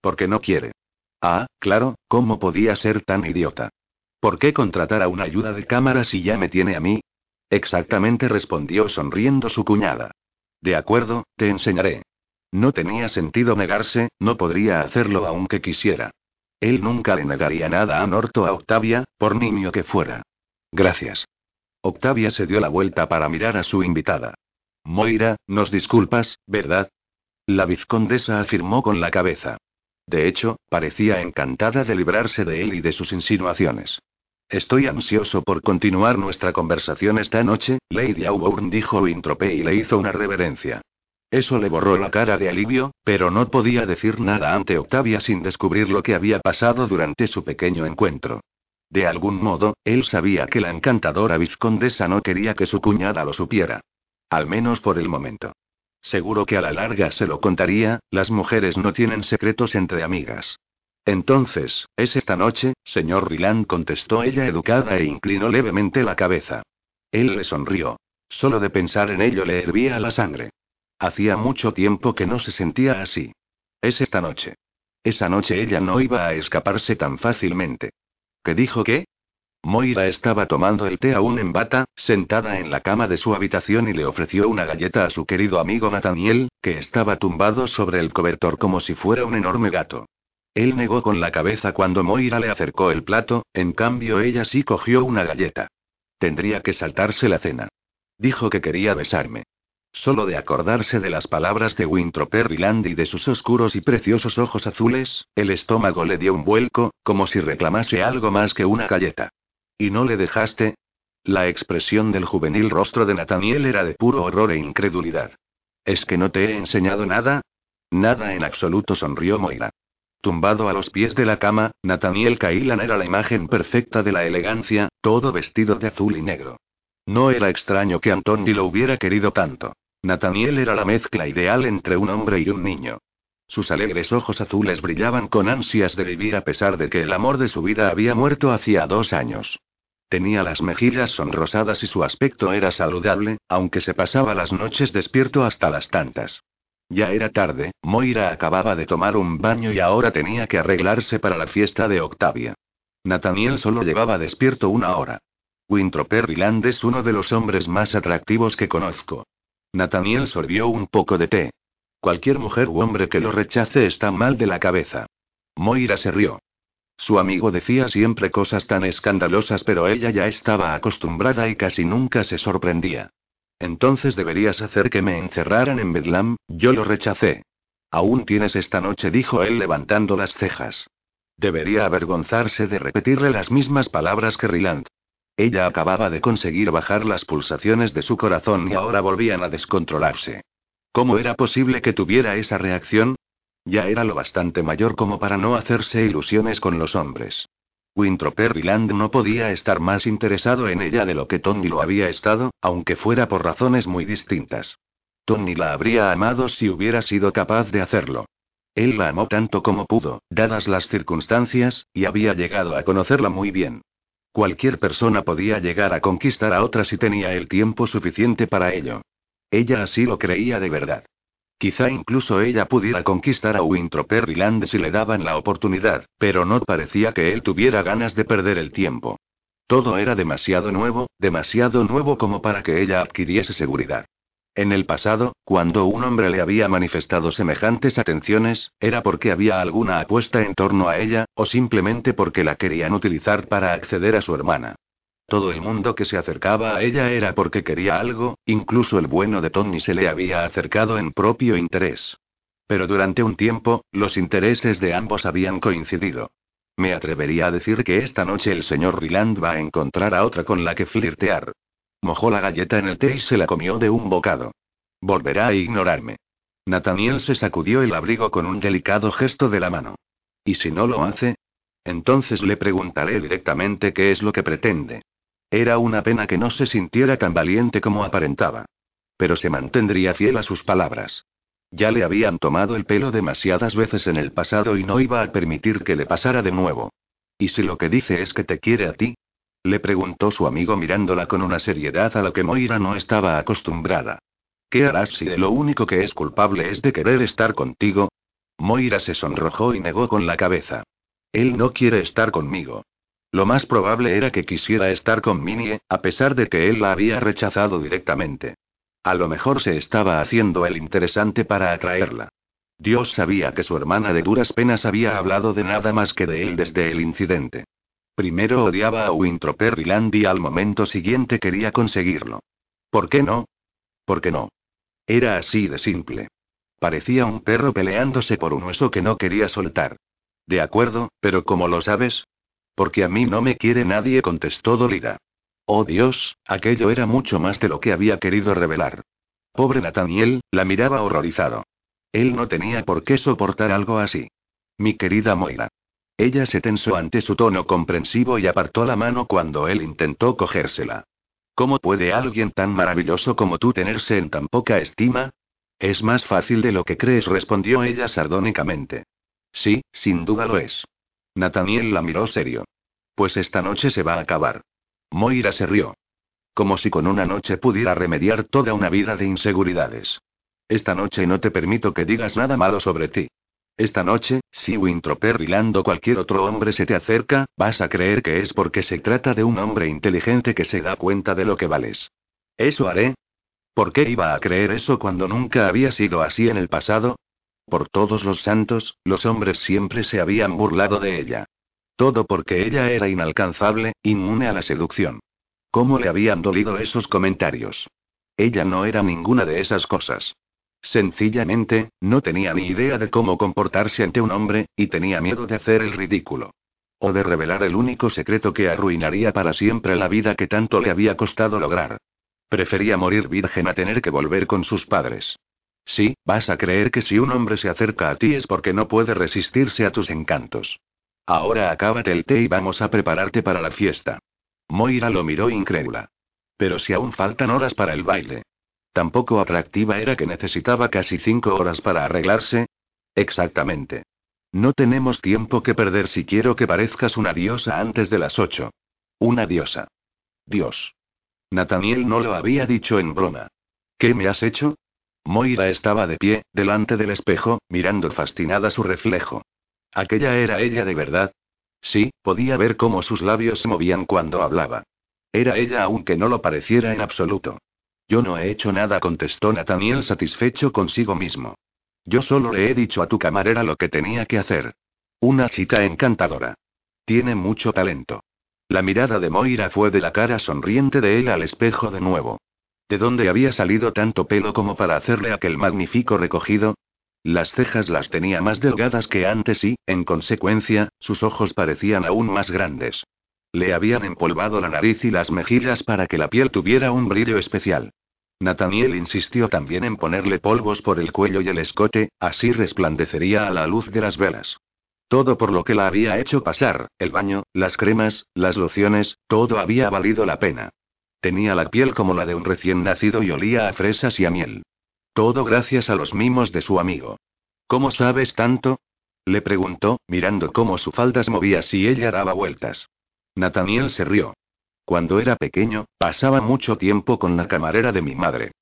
Porque no quiere. Ah, claro, ¿cómo podía ser tan idiota? ¿Por qué contratar a una ayuda de cámara si ya me tiene a mí? Exactamente respondió sonriendo su cuñada. De acuerdo, te enseñaré. No tenía sentido negarse, no podría hacerlo aunque quisiera. Él nunca le negaría nada a Norto a Octavia, por niño que fuera. Gracias. Octavia se dio la vuelta para mirar a su invitada. Moira, nos disculpas, ¿verdad? La vizcondesa afirmó con la cabeza. De hecho, parecía encantada de librarse de él y de sus insinuaciones. Estoy ansioso por continuar nuestra conversación esta noche, Lady Auburn dijo Wintropé y le hizo una reverencia. Eso le borró la cara de alivio, pero no podía decir nada ante Octavia sin descubrir lo que había pasado durante su pequeño encuentro. De algún modo, él sabía que la encantadora vizcondesa no quería que su cuñada lo supiera. Al menos por el momento. Seguro que a la larga se lo contaría, las mujeres no tienen secretos entre amigas. Entonces, ¿es esta noche, señor Ryland? contestó ella educada e inclinó levemente la cabeza. Él le sonrió. Solo de pensar en ello le hervía la sangre. Hacía mucho tiempo que no se sentía así. Es esta noche. Esa noche ella no iba a escaparse tan fácilmente. ¿Qué dijo qué? Moira estaba tomando el té aún en bata, sentada en la cama de su habitación y le ofreció una galleta a su querido amigo Nathaniel, que estaba tumbado sobre el cobertor como si fuera un enorme gato. Él negó con la cabeza cuando Moira le acercó el plato, en cambio ella sí cogió una galleta. Tendría que saltarse la cena. Dijo que quería besarme. Solo de acordarse de las palabras de Winthrop Perryland y de sus oscuros y preciosos ojos azules, el estómago le dio un vuelco, como si reclamase algo más que una galleta. ¿Y no le dejaste? La expresión del juvenil rostro de Nathaniel era de puro horror e incredulidad. ¿Es que no te he enseñado nada? Nada en absoluto, sonrió Moira. Tumbado a los pies de la cama, Nathaniel Kailan era la imagen perfecta de la elegancia, todo vestido de azul y negro. No era extraño que Antoni lo hubiera querido tanto. Nathaniel era la mezcla ideal entre un hombre y un niño. Sus alegres ojos azules brillaban con ansias de vivir a pesar de que el amor de su vida había muerto hacía dos años. Tenía las mejillas sonrosadas y su aspecto era saludable, aunque se pasaba las noches despierto hasta las tantas. Ya era tarde, Moira acababa de tomar un baño y ahora tenía que arreglarse para la fiesta de Octavia. Nathaniel solo llevaba despierto una hora. Winthrop Perryland es uno de los hombres más atractivos que conozco. Nathaniel sorbió un poco de té. Cualquier mujer u hombre que lo rechace está mal de la cabeza. Moira se rió. Su amigo decía siempre cosas tan escandalosas, pero ella ya estaba acostumbrada y casi nunca se sorprendía. Entonces deberías hacer que me encerraran en Bedlam, yo lo rechacé. Aún tienes esta noche, dijo él levantando las cejas. Debería avergonzarse de repetirle las mismas palabras que Riland. Ella acababa de conseguir bajar las pulsaciones de su corazón y ahora volvían a descontrolarse. ¿Cómo era posible que tuviera esa reacción? Ya era lo bastante mayor como para no hacerse ilusiones con los hombres. Winthrop Perryland no podía estar más interesado en ella de lo que Tony lo había estado, aunque fuera por razones muy distintas. Tony la habría amado si hubiera sido capaz de hacerlo. Él la amó tanto como pudo, dadas las circunstancias, y había llegado a conocerla muy bien. Cualquier persona podía llegar a conquistar a otra si tenía el tiempo suficiente para ello. Ella así lo creía de verdad. Quizá incluso ella pudiera conquistar a Winthrop Perryland si le daban la oportunidad, pero no parecía que él tuviera ganas de perder el tiempo. Todo era demasiado nuevo, demasiado nuevo como para que ella adquiriese seguridad. En el pasado, cuando un hombre le había manifestado semejantes atenciones, era porque había alguna apuesta en torno a ella, o simplemente porque la querían utilizar para acceder a su hermana. Todo el mundo que se acercaba a ella era porque quería algo, incluso el bueno de Tony se le había acercado en propio interés. Pero durante un tiempo, los intereses de ambos habían coincidido. Me atrevería a decir que esta noche el señor Ryland va a encontrar a otra con la que flirtear. Mojó la galleta en el té y se la comió de un bocado. Volverá a ignorarme. Nathaniel se sacudió el abrigo con un delicado gesto de la mano. ¿Y si no lo hace? Entonces le preguntaré directamente qué es lo que pretende. Era una pena que no se sintiera tan valiente como aparentaba. Pero se mantendría fiel a sus palabras. Ya le habían tomado el pelo demasiadas veces en el pasado y no iba a permitir que le pasara de nuevo. ¿Y si lo que dice es que te quiere a ti? Le preguntó su amigo mirándola con una seriedad a la que Moira no estaba acostumbrada. ¿Qué harás si de lo único que es culpable es de querer estar contigo? Moira se sonrojó y negó con la cabeza. Él no quiere estar conmigo. Lo más probable era que quisiera estar con Minnie, a pesar de que él la había rechazado directamente. A lo mejor se estaba haciendo el interesante para atraerla. Dios sabía que su hermana de duras penas había hablado de nada más que de él desde el incidente. Primero odiaba a Winthrop Perryland y al momento siguiente quería conseguirlo. ¿Por qué no? ¿Por qué no? Era así de simple. Parecía un perro peleándose por un hueso que no quería soltar. De acuerdo, pero ¿cómo lo sabes? Porque a mí no me quiere nadie, contestó dolida. Oh Dios, aquello era mucho más de lo que había querido revelar. Pobre Nathaniel, la miraba horrorizado. Él no tenía por qué soportar algo así. Mi querida Moira. Ella se tensó ante su tono comprensivo y apartó la mano cuando él intentó cogérsela. ¿Cómo puede alguien tan maravilloso como tú tenerse en tan poca estima? Es más fácil de lo que crees, respondió ella sardónicamente. Sí, sin duda lo es. Nathaniel la miró serio. Pues esta noche se va a acabar. Moira se rió. Como si con una noche pudiera remediar toda una vida de inseguridades. Esta noche no te permito que digas nada malo sobre ti. Esta noche, si Winthrop Perryland o cualquier otro hombre se te acerca, vas a creer que es porque se trata de un hombre inteligente que se da cuenta de lo que vales. ¿Eso haré? ¿Por qué iba a creer eso cuando nunca había sido así en el pasado? Por todos los santos, los hombres siempre se habían burlado de ella. Todo porque ella era inalcanzable, inmune a la seducción. ¿Cómo le habían dolido esos comentarios? Ella no era ninguna de esas cosas. Sencillamente, no tenía ni idea de cómo comportarse ante un hombre, y tenía miedo de hacer el ridículo. O de revelar el único secreto que arruinaría para siempre la vida que tanto le había costado lograr. Prefería morir virgen a tener que volver con sus padres. Sí, vas a creer que si un hombre se acerca a ti es porque no puede resistirse a tus encantos. Ahora acábate el té y vamos a prepararte para la fiesta. Moira lo miró incrédula. Pero si aún faltan horas para el baile. Tampoco atractiva era que necesitaba casi cinco horas para arreglarse. Exactamente. No tenemos tiempo que perder si quiero que parezcas una diosa antes de las ocho. Una diosa. Dios. Nathaniel no lo había dicho en broma. ¿Qué me has hecho? Moira estaba de pie, delante del espejo, mirando fascinada su reflejo. ¿Aquella era ella de verdad? Sí, podía ver cómo sus labios se movían cuando hablaba. Era ella aunque no lo pareciera en absoluto. Yo no he hecho nada, contestó Nathaniel satisfecho consigo mismo. Yo solo le he dicho a tu camarera lo que tenía que hacer. Una chica encantadora. Tiene mucho talento. La mirada de Moira fue de la cara sonriente de él al espejo de nuevo. ¿De dónde había salido tanto pelo como para hacerle aquel magnífico recogido? Las cejas las tenía más delgadas que antes y, en consecuencia, sus ojos parecían aún más grandes. Le habían empolvado la nariz y las mejillas para que la piel tuviera un brillo especial. Nathaniel insistió también en ponerle polvos por el cuello y el escote, así resplandecería a la luz de las velas. Todo por lo que la había hecho pasar, el baño, las cremas, las lociones, todo había valido la pena. Tenía la piel como la de un recién nacido y olía a fresas y a miel. Todo gracias a los mimos de su amigo. ¿Cómo sabes tanto? Le preguntó, mirando cómo su falda se movía si ella daba vueltas. Nathaniel se rió. Cuando era pequeño, pasaba mucho tiempo con la camarera de mi madre.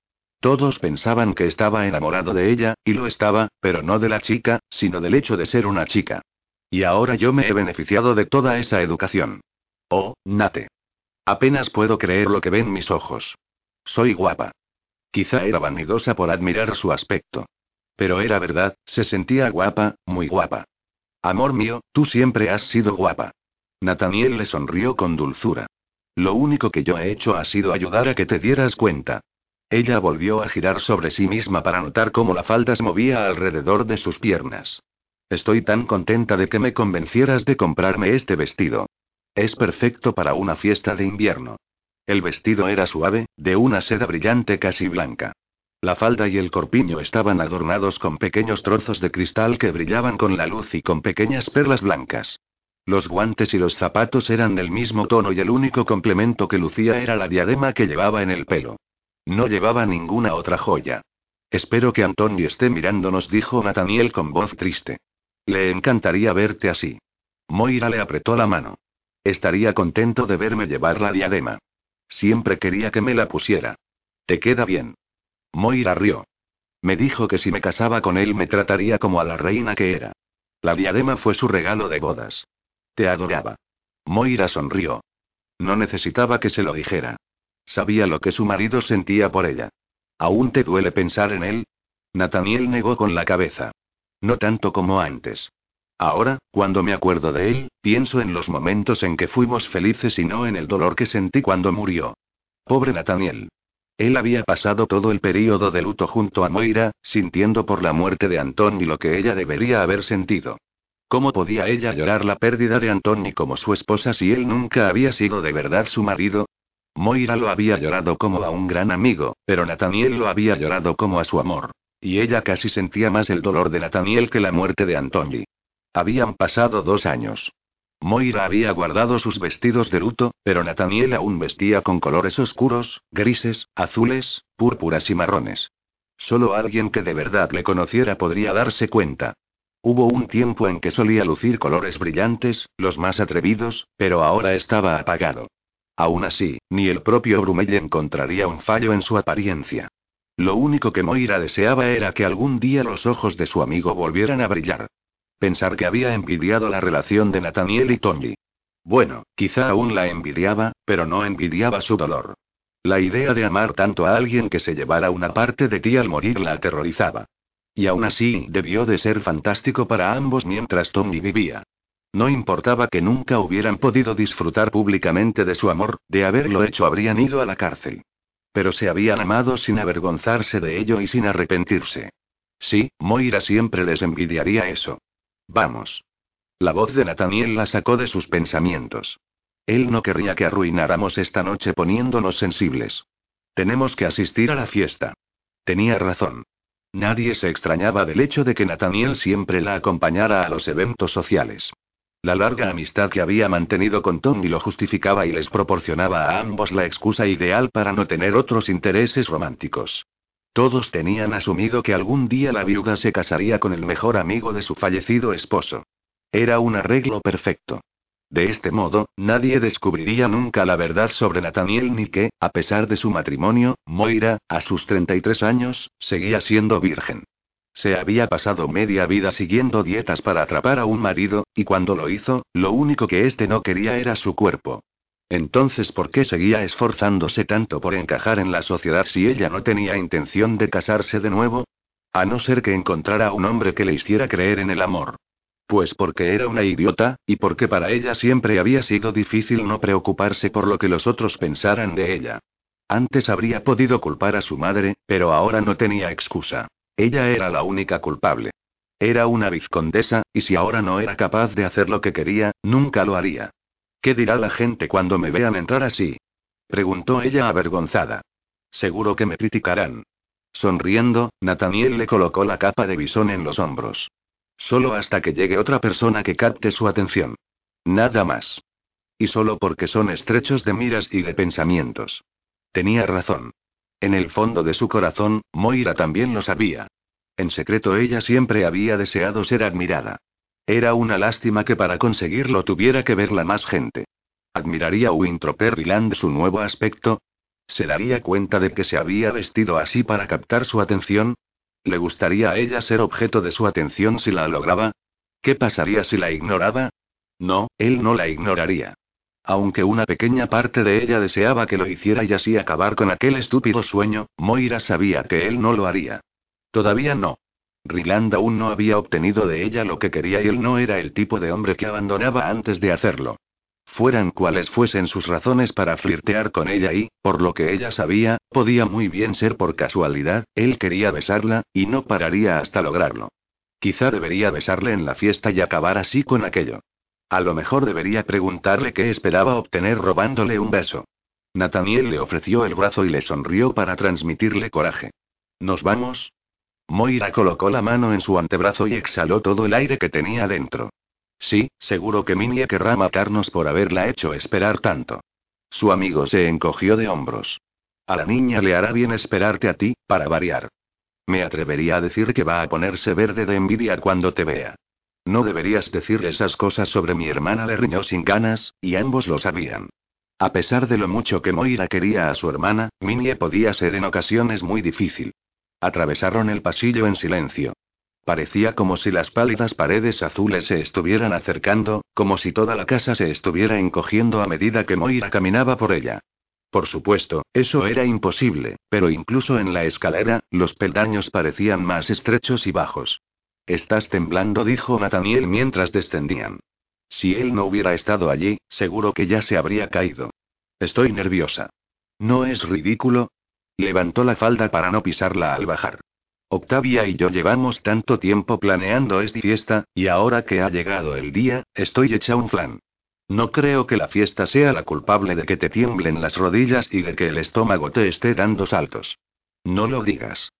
Todos pensaban que estaba enamorado de ella, y lo estaba, pero no de la chica, sino del hecho de ser una chica. Y ahora yo me he beneficiado de toda esa educación. Oh, Nate. Apenas puedo creer lo que ven mis ojos. Soy guapa. Quizá era vanidosa por admirar su aspecto. Pero era verdad, se sentía guapa, muy guapa. Amor mío, tú siempre has sido guapa. Nathaniel le sonrió con dulzura. Lo único que yo he hecho ha sido ayudar a que te dieras cuenta. Ella volvió a girar sobre sí misma para notar cómo la falda se movía alrededor de sus piernas. Estoy tan contenta de que me convencieras de comprarme este vestido. Es perfecto para una fiesta de invierno. El vestido era suave, de una seda brillante casi blanca. La falda y el corpiño estaban adornados con pequeños trozos de cristal que brillaban con la luz y con pequeñas perlas blancas. Los guantes y los zapatos eran del mismo tono y el único complemento que lucía era la diadema que llevaba en el pelo. No llevaba ninguna otra joya. Espero que Antonio esté mirándonos, dijo Nathaniel con voz triste. Le encantaría verte así. Moira le apretó la mano. Estaría contento de verme llevar la diadema. Siempre quería que me la pusiera. Te queda bien. Moira rió. Me dijo que si me casaba con él me trataría como a la reina que era. La diadema fue su regalo de bodas. Te adoraba. Moira sonrió. No necesitaba que se lo dijera. Sabía lo que su marido sentía por ella. ¿Aún te duele pensar en él? Nathaniel negó con la cabeza. No tanto como antes. Ahora, cuando me acuerdo de él, pienso en los momentos en que fuimos felices y no en el dolor que sentí cuando murió. Pobre Nathaniel. Él había pasado todo el período de luto junto a Moira, sintiendo por la muerte de Antoni lo que ella debería haber sentido. ¿Cómo podía ella llorar la pérdida de Antoni como su esposa si él nunca había sido de verdad su marido? Moira lo había llorado como a un gran amigo, pero Nathaniel lo había llorado como a su amor. Y ella casi sentía más el dolor de Nathaniel que la muerte de Antoni. Habían pasado dos años. Moira había guardado sus vestidos de luto, pero Nathaniel aún vestía con colores oscuros, grises, azules, púrpuras y marrones. Solo alguien que de verdad le conociera podría darse cuenta. Hubo un tiempo en que solía lucir colores brillantes, los más atrevidos, pero ahora estaba apagado. Aún así, ni el propio Brumell encontraría un fallo en su apariencia. Lo único que Moira deseaba era que algún día los ojos de su amigo volvieran a brillar. Pensar que había envidiado la relación de Nathaniel y Tony. Bueno, quizá aún la envidiaba, pero no envidiaba su dolor. La idea de amar tanto a alguien que se llevara una parte de ti al morir la aterrorizaba. Y aún así, debió de ser fantástico para ambos mientras Tony vivía. No importaba que nunca hubieran podido disfrutar públicamente de su amor, de haberlo hecho habrían ido a la cárcel. Pero se habían amado sin avergonzarse de ello y sin arrepentirse. Sí, Moira siempre les envidiaría eso. Vamos. La voz de Nathaniel la sacó de sus pensamientos. Él no querría que arruináramos esta noche poniéndonos sensibles. Tenemos que asistir a la fiesta. Tenía razón. Nadie se extrañaba del hecho de que Nathaniel siempre la acompañara a los eventos sociales. La larga amistad que había mantenido con Tony lo justificaba y les proporcionaba a ambos la excusa ideal para no tener otros intereses románticos. Todos tenían asumido que algún día la viuda se casaría con el mejor amigo de su fallecido esposo. Era un arreglo perfecto. De este modo, nadie descubriría nunca la verdad sobre Nathaniel ni que, a pesar de su matrimonio, Moira, a sus 33 años, seguía siendo virgen. Se había pasado media vida siguiendo dietas para atrapar a un marido, y cuando lo hizo, lo único que éste no quería era su cuerpo. Entonces, ¿por qué seguía esforzándose tanto por encajar en la sociedad si ella no tenía intención de casarse de nuevo? A no ser que encontrara un hombre que le hiciera creer en el amor. Pues porque era una idiota, y porque para ella siempre había sido difícil no preocuparse por lo que los otros pensaran de ella. Antes habría podido culpar a su madre, pero ahora no tenía excusa. Ella era la única culpable. Era una vizcondesa, y si ahora no era capaz de hacer lo que quería, nunca lo haría. ¿Qué dirá la gente cuando me vean entrar así? preguntó ella avergonzada. Seguro que me criticarán. Sonriendo, Nathaniel le colocó la capa de bisón en los hombros. Solo hasta que llegue otra persona que capte su atención. Nada más. Y solo porque son estrechos de miras y de pensamientos. Tenía razón. En el fondo de su corazón, Moira también lo sabía. En secreto ella siempre había deseado ser admirada. Era una lástima que para conseguirlo tuviera que verla más gente. ¿Admiraría Winthrop Perryland su nuevo aspecto? ¿Se daría cuenta de que se había vestido así para captar su atención? ¿Le gustaría a ella ser objeto de su atención si la lograba? ¿Qué pasaría si la ignoraba? No, él no la ignoraría. Aunque una pequeña parte de ella deseaba que lo hiciera y así acabar con aquel estúpido sueño, Moira sabía que él no lo haría. Todavía no. Ryland aún no había obtenido de ella lo que quería y él no era el tipo de hombre que abandonaba antes de hacerlo. Fueran cuales fuesen sus razones para flirtear con ella y, por lo que ella sabía, podía muy bien ser por casualidad, él quería besarla, y no pararía hasta lograrlo. Quizá debería besarle en la fiesta y acabar así con aquello. A lo mejor debería preguntarle qué esperaba obtener robándole un beso. Nathaniel le ofreció el brazo y le sonrió para transmitirle coraje. ¿Nos vamos? Moira colocó la mano en su antebrazo y exhaló todo el aire que tenía dentro. Sí, seguro que Minie querrá matarnos por haberla hecho esperar tanto. Su amigo se encogió de hombros. A la niña le hará bien esperarte a ti, para variar. Me atrevería a decir que va a ponerse verde de envidia cuando te vea. No deberías decir esas cosas sobre mi hermana, le riñó sin ganas, y ambos lo sabían. A pesar de lo mucho que Moira quería a su hermana, Minnie podía ser en ocasiones muy difícil. Atravesaron el pasillo en silencio. Parecía como si las pálidas paredes azules se estuvieran acercando, como si toda la casa se estuviera encogiendo a medida que Moira caminaba por ella. Por supuesto, eso era imposible, pero incluso en la escalera, los peldaños parecían más estrechos y bajos. Estás temblando, dijo Nathaniel mientras descendían. Si él no hubiera estado allí, seguro que ya se habría caído. Estoy nerviosa. ¿No es ridículo? Levantó la falda para no pisarla al bajar. Octavia y yo llevamos tanto tiempo planeando esta fiesta, y ahora que ha llegado el día, estoy hecha un flan. No creo que la fiesta sea la culpable de que te tiemblen las rodillas y de que el estómago te esté dando saltos. No lo digas.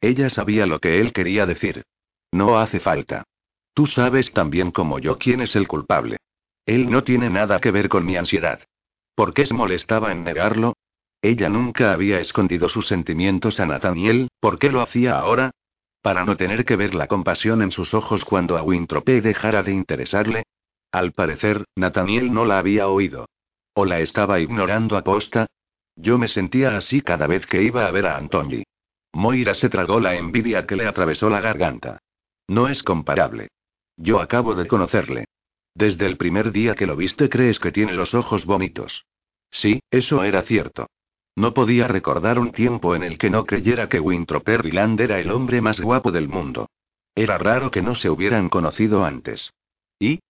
Ella sabía lo que él quería decir. No hace falta. Tú sabes tan bien como yo quién es el culpable. Él no tiene nada que ver con mi ansiedad. ¿Por qué se molestaba en negarlo? Ella nunca había escondido sus sentimientos a Nathaniel, ¿por qué lo hacía ahora? ¿Para no tener que ver la compasión en sus ojos cuando a Wintrope dejara de interesarle? Al parecer, Nathaniel no la había oído. ¿O la estaba ignorando a posta? Yo me sentía así cada vez que iba a ver a Antoni. Moira se tragó la envidia que le atravesó la garganta. No es comparable. Yo acabo de conocerle. Desde el primer día que lo viste crees que tiene los ojos bonitos. Sí, eso era cierto. No podía recordar un tiempo en el que no creyera que Winthrop Erland era el hombre más guapo del mundo. Era raro que no se hubieran conocido antes. ¿Y?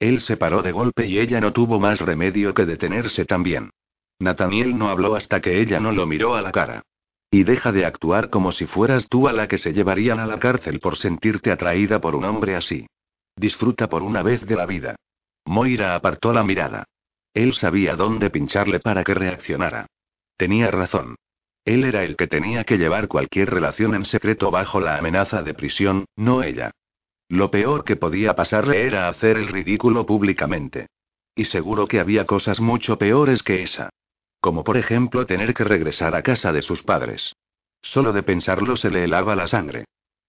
Él se paró de golpe y ella no tuvo más remedio que detenerse también. Nathaniel no habló hasta que ella no lo miró a la cara. Y deja de actuar como si fueras tú a la que se llevarían a la cárcel por sentirte atraída por un hombre así. Disfruta por una vez de la vida. Moira apartó la mirada. Él sabía dónde pincharle para que reaccionara. Tenía razón. Él era el que tenía que llevar cualquier relación en secreto bajo la amenaza de prisión, no ella. Lo peor que podía pasarle era hacer el ridículo públicamente. Y seguro que había cosas mucho peores que esa. Como por ejemplo tener que regresar a casa de sus padres. Solo de pensarlo se le helaba la sangre.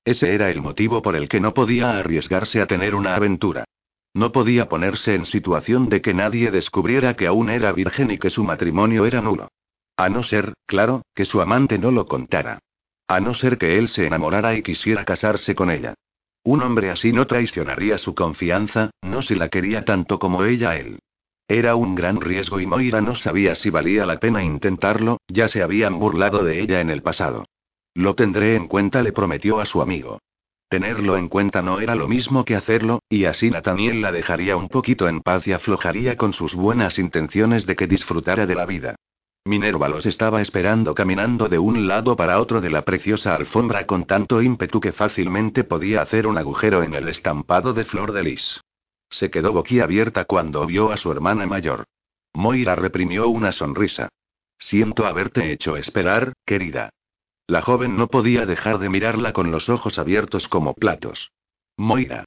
Ese era el motivo por el que no podía arriesgarse a tener una aventura. No podía ponerse en situación de que nadie descubriera que aún era virgen y que su matrimonio era nulo. A no ser, claro, que su amante no lo contara. A no ser que él se enamorara y quisiera casarse con ella. Un hombre así no traicionaría su confianza, no si la quería tanto como ella a él. Era un gran riesgo y Moira no sabía si valía la pena intentarlo, ya se habían burlado de ella en el pasado. Lo tendré en cuenta, le prometió a su amigo. Tenerlo en cuenta no era lo mismo que hacerlo, y así Nathaniel la dejaría un poquito en paz y aflojaría con sus buenas intenciones de que disfrutara de la vida. Minerva los estaba esperando caminando de un lado para otro de la preciosa alfombra con tanto ímpetu que fácilmente podía hacer un agujero en el estampado de flor de lis. Se quedó boquiabierta cuando vio a su hermana mayor. Moira reprimió una sonrisa. Siento haberte hecho esperar, querida. La joven no podía dejar de mirarla con los ojos abiertos como platos. Moira.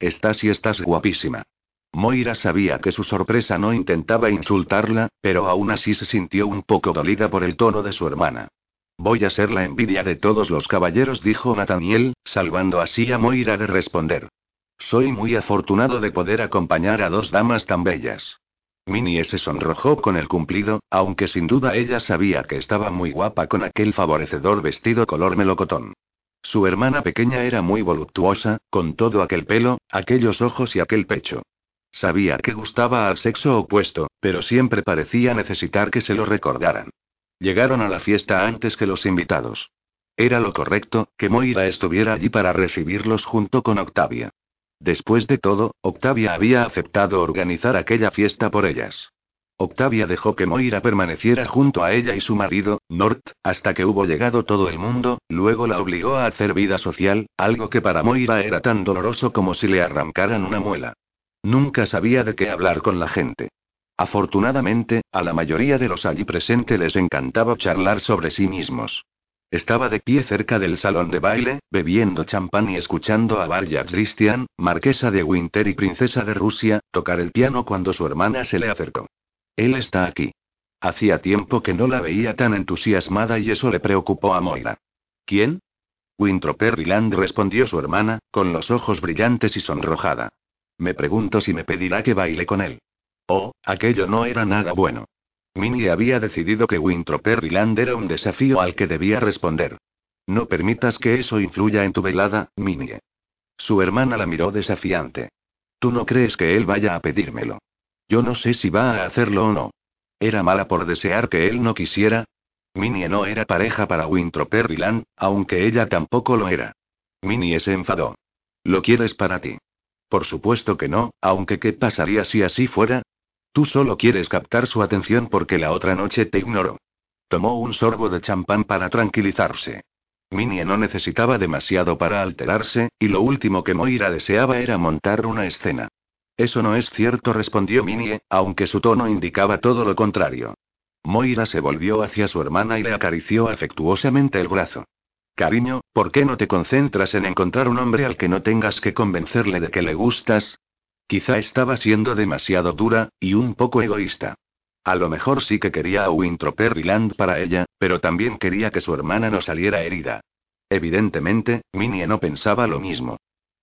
Estás y estás guapísima. Moira sabía que su sorpresa no intentaba insultarla, pero aún así se sintió un poco dolida por el tono de su hermana. Voy a ser la envidia de todos los caballeros, dijo Nathaniel, salvando así a Moira de responder. Soy muy afortunado de poder acompañar a dos damas tan bellas. Minnie se sonrojó con el cumplido, aunque sin duda ella sabía que estaba muy guapa con aquel favorecedor vestido color melocotón. Su hermana pequeña era muy voluptuosa, con todo aquel pelo, aquellos ojos y aquel pecho. Sabía que gustaba al sexo opuesto, pero siempre parecía necesitar que se lo recordaran. Llegaron a la fiesta antes que los invitados. Era lo correcto, que Moira estuviera allí para recibirlos junto con Octavia. Después de todo, Octavia había aceptado organizar aquella fiesta por ellas. Octavia dejó que Moira permaneciera junto a ella y su marido, Nort, hasta que hubo llegado todo el mundo, luego la obligó a hacer vida social, algo que para Moira era tan doloroso como si le arrancaran una muela. Nunca sabía de qué hablar con la gente. Afortunadamente, a la mayoría de los allí presentes les encantaba charlar sobre sí mismos. Estaba de pie cerca del salón de baile, bebiendo champán y escuchando a Varya Christian, marquesa de Winter y princesa de Rusia, tocar el piano cuando su hermana se le acercó. Él está aquí. Hacía tiempo que no la veía tan entusiasmada y eso le preocupó a Moira. ¿Quién? Winthrop Perryland respondió su hermana, con los ojos brillantes y sonrojada. Me pregunto si me pedirá que baile con él. Oh, aquello no era nada bueno. Minnie había decidido que Winthrop Perryland era un desafío al que debía responder. No permitas que eso influya en tu velada, Minnie. Su hermana la miró desafiante. ¿Tú no crees que él vaya a pedírmelo? Yo no sé si va a hacerlo o no. ¿Era mala por desear que él no quisiera? Minnie no era pareja para Winthrop Perryland, aunque ella tampoco lo era. Minnie se enfadó. ¿Lo quieres para ti? Por supuesto que no, aunque ¿qué pasaría si así fuera? Tú solo quieres captar su atención porque la otra noche te ignoró. Tomó un sorbo de champán para tranquilizarse. Minnie no necesitaba demasiado para alterarse, y lo último que Moira deseaba era montar una escena. Eso no es cierto, respondió Minnie, aunque su tono indicaba todo lo contrario. Moira se volvió hacia su hermana y le acarició afectuosamente el brazo. Cariño, ¿por qué no te concentras en encontrar un hombre al que no tengas que convencerle de que le gustas? Quizá estaba siendo demasiado dura, y un poco egoísta. A lo mejor sí que quería a Winthrop Perryland para ella, pero también quería que su hermana no saliera herida. Evidentemente, Minnie no pensaba lo mismo.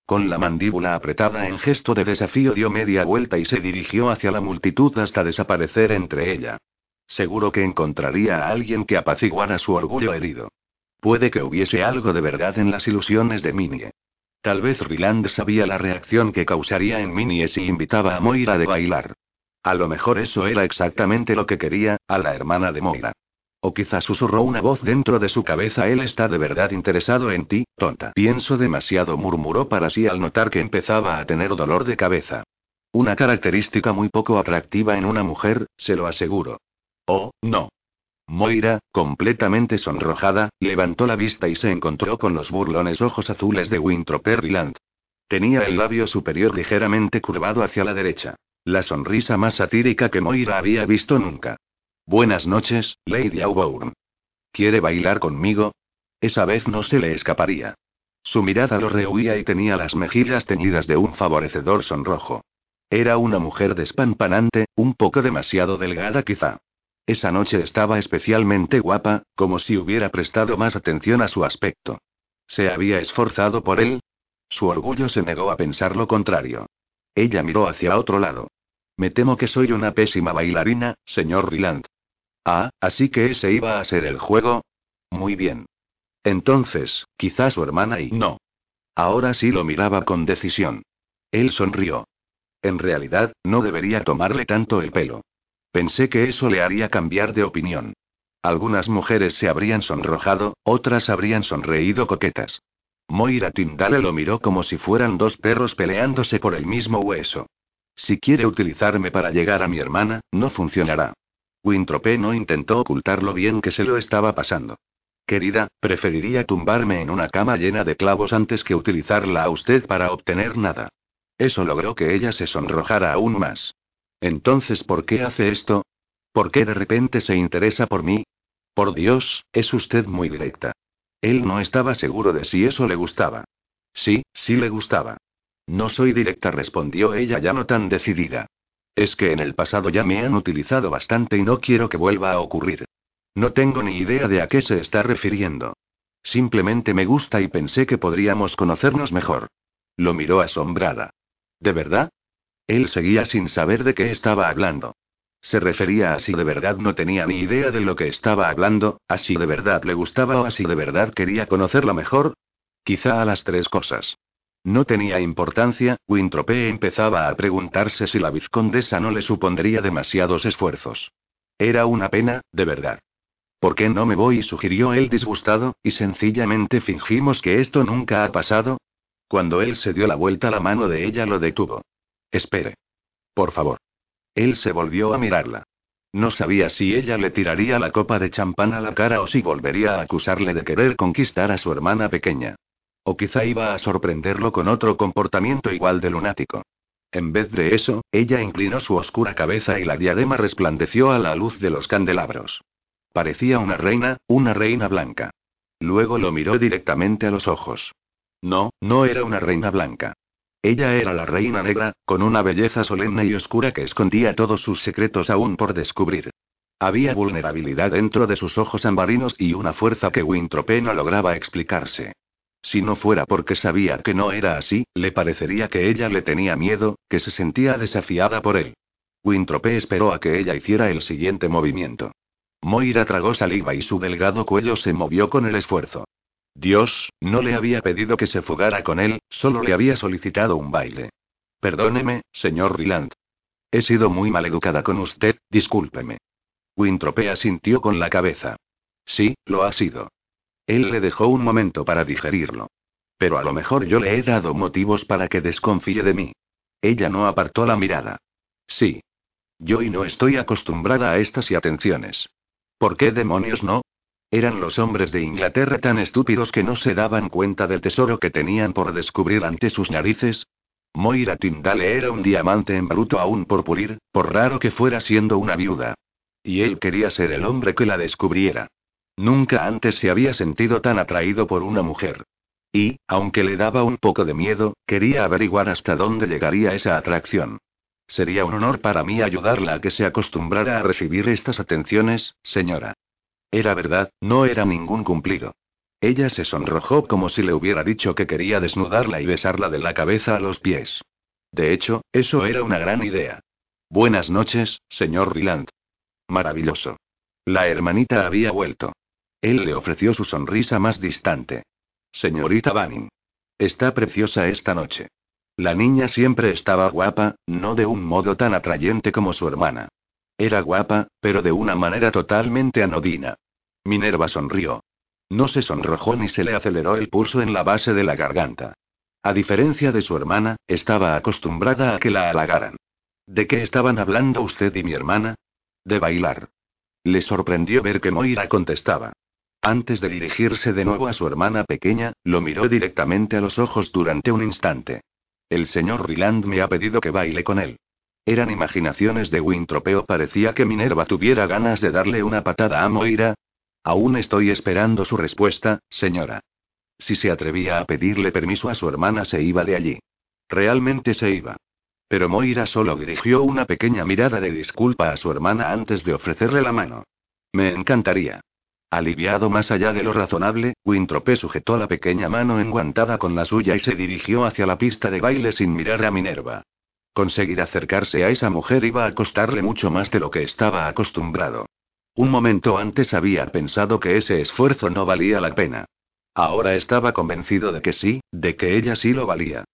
Con la mandíbula apretada en gesto de desafío dio media vuelta y se dirigió hacia la multitud hasta desaparecer entre ella. Seguro que encontraría a alguien que apaciguara su orgullo herido. Puede que hubiese algo de verdad en las ilusiones de Minnie. Tal vez Ryland sabía la reacción que causaría en Minnie si invitaba a Moira de bailar. A lo mejor eso era exactamente lo que quería, a la hermana de Moira. O quizá susurró una voz dentro de su cabeza: Él está de verdad interesado en ti, tonta. Pienso demasiado, murmuró para sí al notar que empezaba a tener dolor de cabeza. Una característica muy poco atractiva en una mujer, se lo aseguro. Oh, no. Moira, completamente sonrojada, levantó la vista y se encontró con los burlones ojos azules de Winthrop Perryland. Tenía el labio superior ligeramente curvado hacia la derecha. La sonrisa más satírica que Moira había visto nunca. Buenas noches, Lady Auburn. ¿Quiere bailar conmigo? Esa vez no se le escaparía. Su mirada lo rehuía y tenía las mejillas teñidas de un favorecedor sonrojo. Era una mujer despampanante, un poco demasiado delgada quizá. Esa noche estaba especialmente guapa, como si hubiera prestado más atención a su aspecto. ¿Se había esforzado por él? Su orgullo se negó a pensar lo contrario. Ella miró hacia otro lado. Me temo que soy una pésima bailarina, señor Ryland. Ah, así que ese iba a ser el juego. Muy bien. Entonces, quizá su hermana y no. Ahora sí lo miraba con decisión. Él sonrió. En realidad, no debería tomarle tanto el pelo. Pensé que eso le haría cambiar de opinión. Algunas mujeres se habrían sonrojado, otras habrían sonreído coquetas. Moira Tindale lo miró como si fueran dos perros peleándose por el mismo hueso. Si quiere utilizarme para llegar a mi hermana, no funcionará. Wintrope no intentó ocultar lo bien que se lo estaba pasando. Querida, preferiría tumbarme en una cama llena de clavos antes que utilizarla a usted para obtener nada. Eso logró que ella se sonrojara aún más. Entonces, ¿por qué hace esto? ¿Por qué de repente se interesa por mí? Por Dios, es usted muy directa. Él no estaba seguro de si eso le gustaba. Sí, sí le gustaba. No soy directa, respondió ella ya no tan decidida. Es que en el pasado ya me han utilizado bastante y no quiero que vuelva a ocurrir. No tengo ni idea de a qué se está refiriendo. Simplemente me gusta y pensé que podríamos conocernos mejor. Lo miró asombrada. ¿De verdad? Él seguía sin saber de qué estaba hablando. Se refería a si de verdad no tenía ni idea de lo que estaba hablando, a si de verdad le gustaba o a si de verdad quería conocerla mejor. Quizá a las tres cosas. No tenía importancia, Wintropé empezaba a preguntarse si la vizcondesa no le supondría demasiados esfuerzos. Era una pena, de verdad. ¿Por qué no me voy? sugirió él disgustado, y sencillamente fingimos que esto nunca ha pasado. Cuando él se dio la vuelta, la mano de ella lo detuvo. Espere. Por favor. Él se volvió a mirarla. No sabía si ella le tiraría la copa de champán a la cara o si volvería a acusarle de querer conquistar a su hermana pequeña. O quizá iba a sorprenderlo con otro comportamiento igual de lunático. En vez de eso, ella inclinó su oscura cabeza y la diadema resplandeció a la luz de los candelabros. Parecía una reina, una reina blanca. Luego lo miró directamente a los ojos. No, no era una reina blanca. Ella era la reina negra, con una belleza solemne y oscura que escondía todos sus secretos aún por descubrir. Había vulnerabilidad dentro de sus ojos ambarinos y una fuerza que Wintrope no lograba explicarse. Si no fuera porque sabía que no era así, le parecería que ella le tenía miedo, que se sentía desafiada por él. Wintrope esperó a que ella hiciera el siguiente movimiento. Moira tragó saliva y su delgado cuello se movió con el esfuerzo. Dios, no le había pedido que se fugara con él, solo le había solicitado un baile. Perdóneme, señor Ryland. He sido muy maleducada con usted, discúlpeme. Wintrope asintió con la cabeza. Sí, lo ha sido. Él le dejó un momento para digerirlo. Pero a lo mejor yo le he dado motivos para que desconfíe de mí. Ella no apartó la mirada. Sí. Yo y no estoy acostumbrada a estas y atenciones. ¿Por qué demonios no? ¿Eran los hombres de Inglaterra tan estúpidos que no se daban cuenta del tesoro que tenían por descubrir ante sus narices? Moira Tyndale era un diamante en bruto aún por pulir, por raro que fuera siendo una viuda. Y él quería ser el hombre que la descubriera. Nunca antes se había sentido tan atraído por una mujer. Y, aunque le daba un poco de miedo, quería averiguar hasta dónde llegaría esa atracción. Sería un honor para mí ayudarla a que se acostumbrara a recibir estas atenciones, señora. Era verdad, no era ningún cumplido. Ella se sonrojó como si le hubiera dicho que quería desnudarla y besarla de la cabeza a los pies. De hecho, eso era una gran idea. Buenas noches, señor Ryland. Maravilloso. La hermanita había vuelto. Él le ofreció su sonrisa más distante. Señorita Banning. Está preciosa esta noche. La niña siempre estaba guapa, no de un modo tan atrayente como su hermana. Era guapa, pero de una manera totalmente anodina. Minerva sonrió. No se sonrojó ni se le aceleró el pulso en la base de la garganta. A diferencia de su hermana, estaba acostumbrada a que la halagaran. ¿De qué estaban hablando usted y mi hermana? De bailar. Le sorprendió ver que Moira contestaba. Antes de dirigirse de nuevo a su hermana pequeña, lo miró directamente a los ojos durante un instante. El señor Ryland me ha pedido que baile con él. Eran imaginaciones de Wintropeo. Parecía que Minerva tuviera ganas de darle una patada a Moira. Aún estoy esperando su respuesta, señora. Si se atrevía a pedirle permiso a su hermana, se iba de allí. Realmente se iba. Pero Moira solo dirigió una pequeña mirada de disculpa a su hermana antes de ofrecerle la mano. Me encantaría. Aliviado más allá de lo razonable, Wintrope sujetó la pequeña mano enguantada con la suya y se dirigió hacia la pista de baile sin mirar a Minerva. Conseguir acercarse a esa mujer iba a costarle mucho más de lo que estaba acostumbrado. Un momento antes había pensado que ese esfuerzo no valía la pena. Ahora estaba convencido de que sí, de que ella sí lo valía.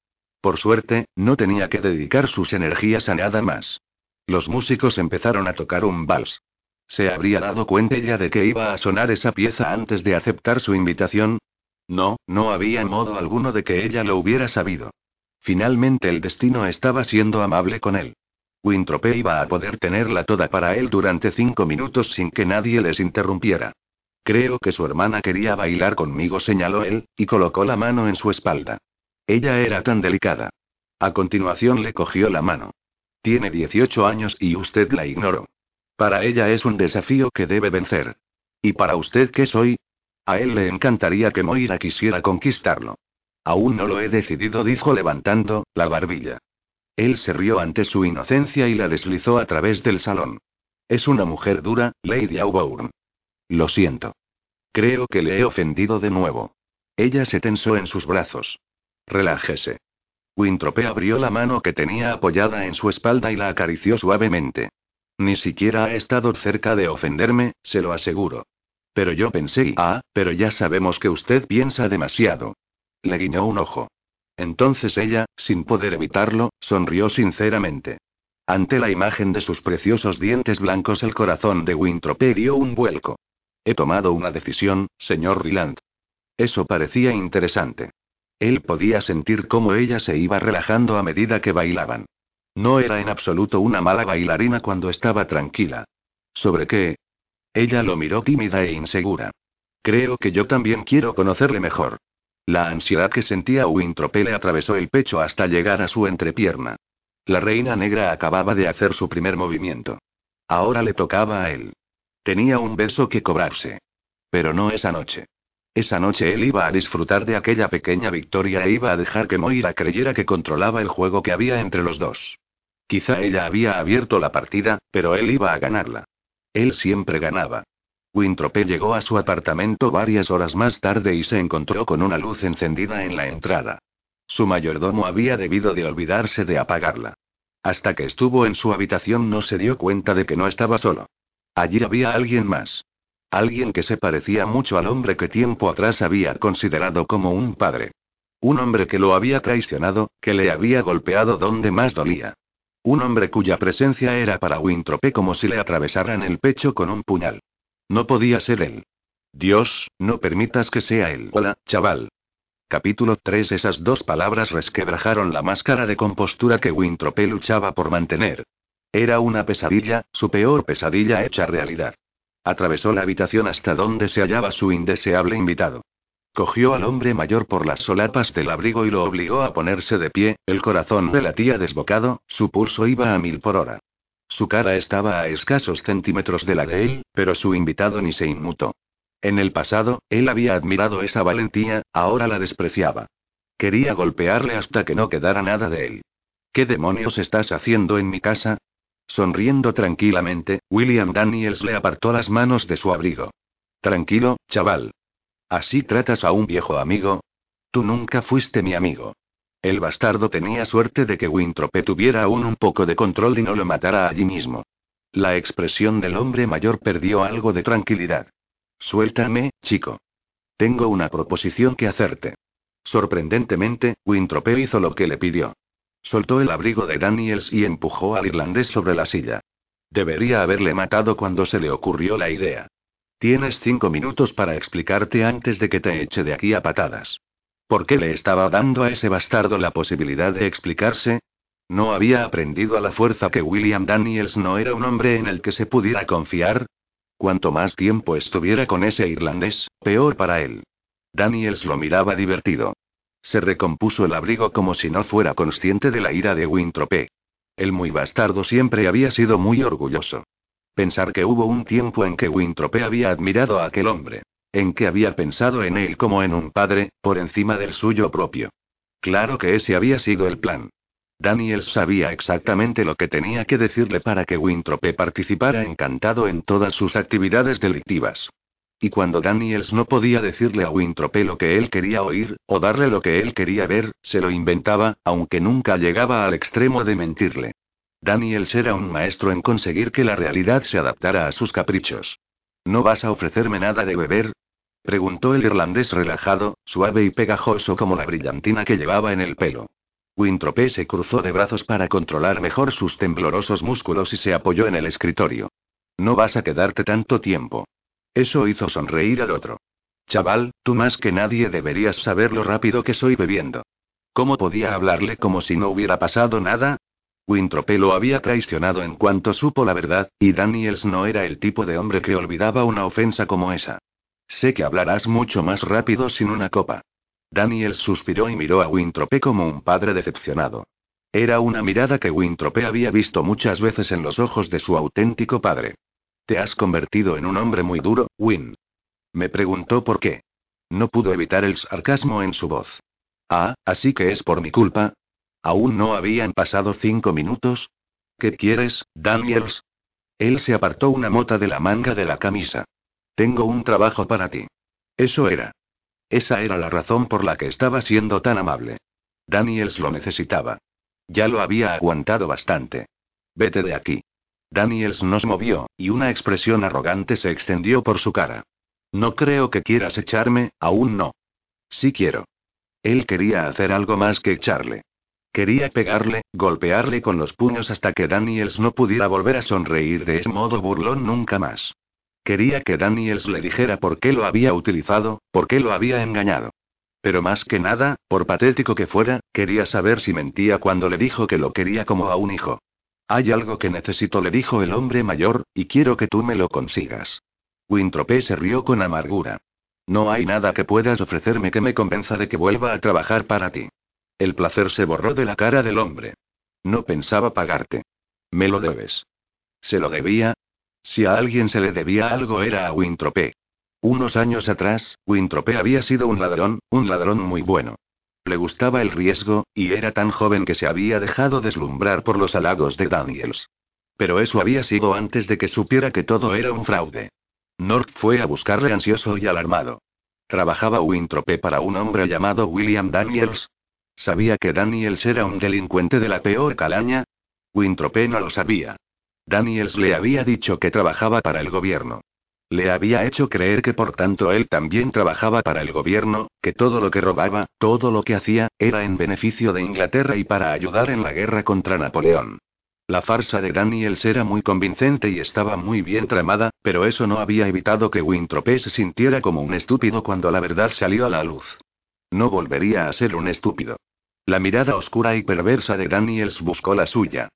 Por suerte, no tenía que dedicar sus energías a nada más. Los músicos empezaron a tocar un vals. ¿Se habría dado cuenta ella de que iba a sonar esa pieza antes de aceptar su invitación? No, no había modo alguno de que ella lo hubiera sabido. Finalmente el destino estaba siendo amable con él. Wintrope iba a poder tenerla toda para él durante cinco minutos sin que nadie les interrumpiera. Creo que su hermana quería bailar conmigo, señaló él, y colocó la mano en su espalda. Ella era tan delicada. A continuación le cogió la mano. Tiene 18 años y usted la ignoró. Para ella es un desafío que debe vencer. ¿Y para usted qué soy? A él le encantaría que Moira quisiera conquistarlo. Aún no lo he decidido, dijo levantando la barbilla. Él se rió ante su inocencia y la deslizó a través del salón. Es una mujer dura, Lady Auburn. Lo siento. Creo que le he ofendido de nuevo. Ella se tensó en sus brazos. Relájese. Wintrope abrió la mano que tenía apoyada en su espalda y la acarició suavemente. Ni siquiera ha estado cerca de ofenderme, se lo aseguro. Pero yo pensé, ah, pero ya sabemos que usted piensa demasiado. Le guiñó un ojo. Entonces ella, sin poder evitarlo, sonrió sinceramente. Ante la imagen de sus preciosos dientes blancos el corazón de Wintrope dio un vuelco. He tomado una decisión, señor Ryland. Eso parecía interesante. Él podía sentir cómo ella se iba relajando a medida que bailaban. No era en absoluto una mala bailarina cuando estaba tranquila. ¿Sobre qué? Ella lo miró tímida e insegura. Creo que yo también quiero conocerle mejor. La ansiedad que sentía Wintrope le atravesó el pecho hasta llegar a su entrepierna. La reina negra acababa de hacer su primer movimiento. Ahora le tocaba a él. Tenía un beso que cobrarse. Pero no esa noche. Esa noche él iba a disfrutar de aquella pequeña victoria e iba a dejar que Moira creyera que controlaba el juego que había entre los dos. Quizá ella había abierto la partida, pero él iba a ganarla. Él siempre ganaba. Wintrope llegó a su apartamento varias horas más tarde y se encontró con una luz encendida en la entrada. Su mayordomo había debido de olvidarse de apagarla. Hasta que estuvo en su habitación no se dio cuenta de que no estaba solo. Allí había alguien más. Alguien que se parecía mucho al hombre que tiempo atrás había considerado como un padre. Un hombre que lo había traicionado, que le había golpeado donde más dolía. Un hombre cuya presencia era para Wintrope como si le atravesaran el pecho con un puñal. No podía ser él. Dios, no permitas que sea él. Hola, chaval. Capítulo 3 Esas dos palabras resquebrajaron la máscara de compostura que Wintrope luchaba por mantener. Era una pesadilla, su peor pesadilla hecha realidad. Atravesó la habitación hasta donde se hallaba su indeseable invitado. Cogió al hombre mayor por las solapas del abrigo y lo obligó a ponerse de pie, el corazón de la tía desbocado, su pulso iba a mil por hora. Su cara estaba a escasos centímetros de la de él, pero su invitado ni se inmutó. En el pasado, él había admirado esa valentía, ahora la despreciaba. Quería golpearle hasta que no quedara nada de él. ¿Qué demonios estás haciendo en mi casa? Sonriendo tranquilamente, William Daniels le apartó las manos de su abrigo. Tranquilo, chaval. ¿Así tratas a un viejo amigo? Tú nunca fuiste mi amigo. El bastardo tenía suerte de que Wintrope tuviera aún un poco de control y no lo matara allí mismo. La expresión del hombre mayor perdió algo de tranquilidad. Suéltame, chico. Tengo una proposición que hacerte. Sorprendentemente, Wintrope hizo lo que le pidió. Soltó el abrigo de Daniels y empujó al irlandés sobre la silla. Debería haberle matado cuando se le ocurrió la idea. Tienes cinco minutos para explicarte antes de que te eche de aquí a patadas. ¿Por qué le estaba dando a ese bastardo la posibilidad de explicarse? ¿No había aprendido a la fuerza que William Daniels no era un hombre en el que se pudiera confiar? Cuanto más tiempo estuviera con ese irlandés, peor para él. Daniels lo miraba divertido. Se recompuso el abrigo como si no fuera consciente de la ira de Wintrope. El muy bastardo siempre había sido muy orgulloso. Pensar que hubo un tiempo en que Wintrope había admirado a aquel hombre. En que había pensado en él como en un padre, por encima del suyo propio. Claro que ese había sido el plan. Daniel sabía exactamente lo que tenía que decirle para que Wintrope participara encantado en todas sus actividades delictivas. Y cuando Daniels no podía decirle a Wintrope lo que él quería oír, o darle lo que él quería ver, se lo inventaba, aunque nunca llegaba al extremo de mentirle. Daniels era un maestro en conseguir que la realidad se adaptara a sus caprichos. ¿No vas a ofrecerme nada de beber? Preguntó el irlandés relajado, suave y pegajoso como la brillantina que llevaba en el pelo. Wintrope se cruzó de brazos para controlar mejor sus temblorosos músculos y se apoyó en el escritorio. No vas a quedarte tanto tiempo. Eso hizo sonreír al otro. Chaval, tú más que nadie deberías saber lo rápido que soy bebiendo. ¿Cómo podía hablarle como si no hubiera pasado nada? Wintrope lo había traicionado en cuanto supo la verdad, y Daniels no era el tipo de hombre que olvidaba una ofensa como esa. Sé que hablarás mucho más rápido sin una copa. Daniels suspiró y miró a Wintrope como un padre decepcionado. Era una mirada que Wintrope había visto muchas veces en los ojos de su auténtico padre. Te has convertido en un hombre muy duro, Win. Me preguntó por qué. No pudo evitar el sarcasmo en su voz. Ah, así que es por mi culpa. Aún no habían pasado cinco minutos. ¿Qué quieres, Daniels? Él se apartó una mota de la manga de la camisa. Tengo un trabajo para ti. Eso era. Esa era la razón por la que estaba siendo tan amable. Daniels lo necesitaba. Ya lo había aguantado bastante. Vete de aquí. Daniels nos movió, y una expresión arrogante se extendió por su cara. No creo que quieras echarme, aún no. Sí quiero. Él quería hacer algo más que echarle. Quería pegarle, golpearle con los puños hasta que Daniels no pudiera volver a sonreír de ese modo burlón nunca más. Quería que Daniels le dijera por qué lo había utilizado, por qué lo había engañado. Pero más que nada, por patético que fuera, quería saber si mentía cuando le dijo que lo quería como a un hijo. Hay algo que necesito, le dijo el hombre mayor, y quiero que tú me lo consigas. Wintropé se rió con amargura. No hay nada que puedas ofrecerme que me convenza de que vuelva a trabajar para ti. El placer se borró de la cara del hombre. No pensaba pagarte. Me lo debes. ¿Se lo debía? Si a alguien se le debía algo era a Wintropé. Unos años atrás, Wintropé había sido un ladrón, un ladrón muy bueno. Le gustaba el riesgo, y era tan joven que se había dejado deslumbrar por los halagos de Daniels. Pero eso había sido antes de que supiera que todo era un fraude. North fue a buscarle ansioso y alarmado. Trabajaba Wintropé para un hombre llamado William Daniels, ¿Sabía que Daniels era un delincuente de la peor calaña? Wintropé no lo sabía. Daniels le había dicho que trabajaba para el gobierno. Le había hecho creer que por tanto él también trabajaba para el gobierno, que todo lo que robaba, todo lo que hacía, era en beneficio de Inglaterra y para ayudar en la guerra contra Napoleón. La farsa de Daniels era muy convincente y estaba muy bien tramada, pero eso no había evitado que Wintropé se sintiera como un estúpido cuando la verdad salió a la luz. No volvería a ser un estúpido. La mirada oscura y perversa de Daniels buscó la suya.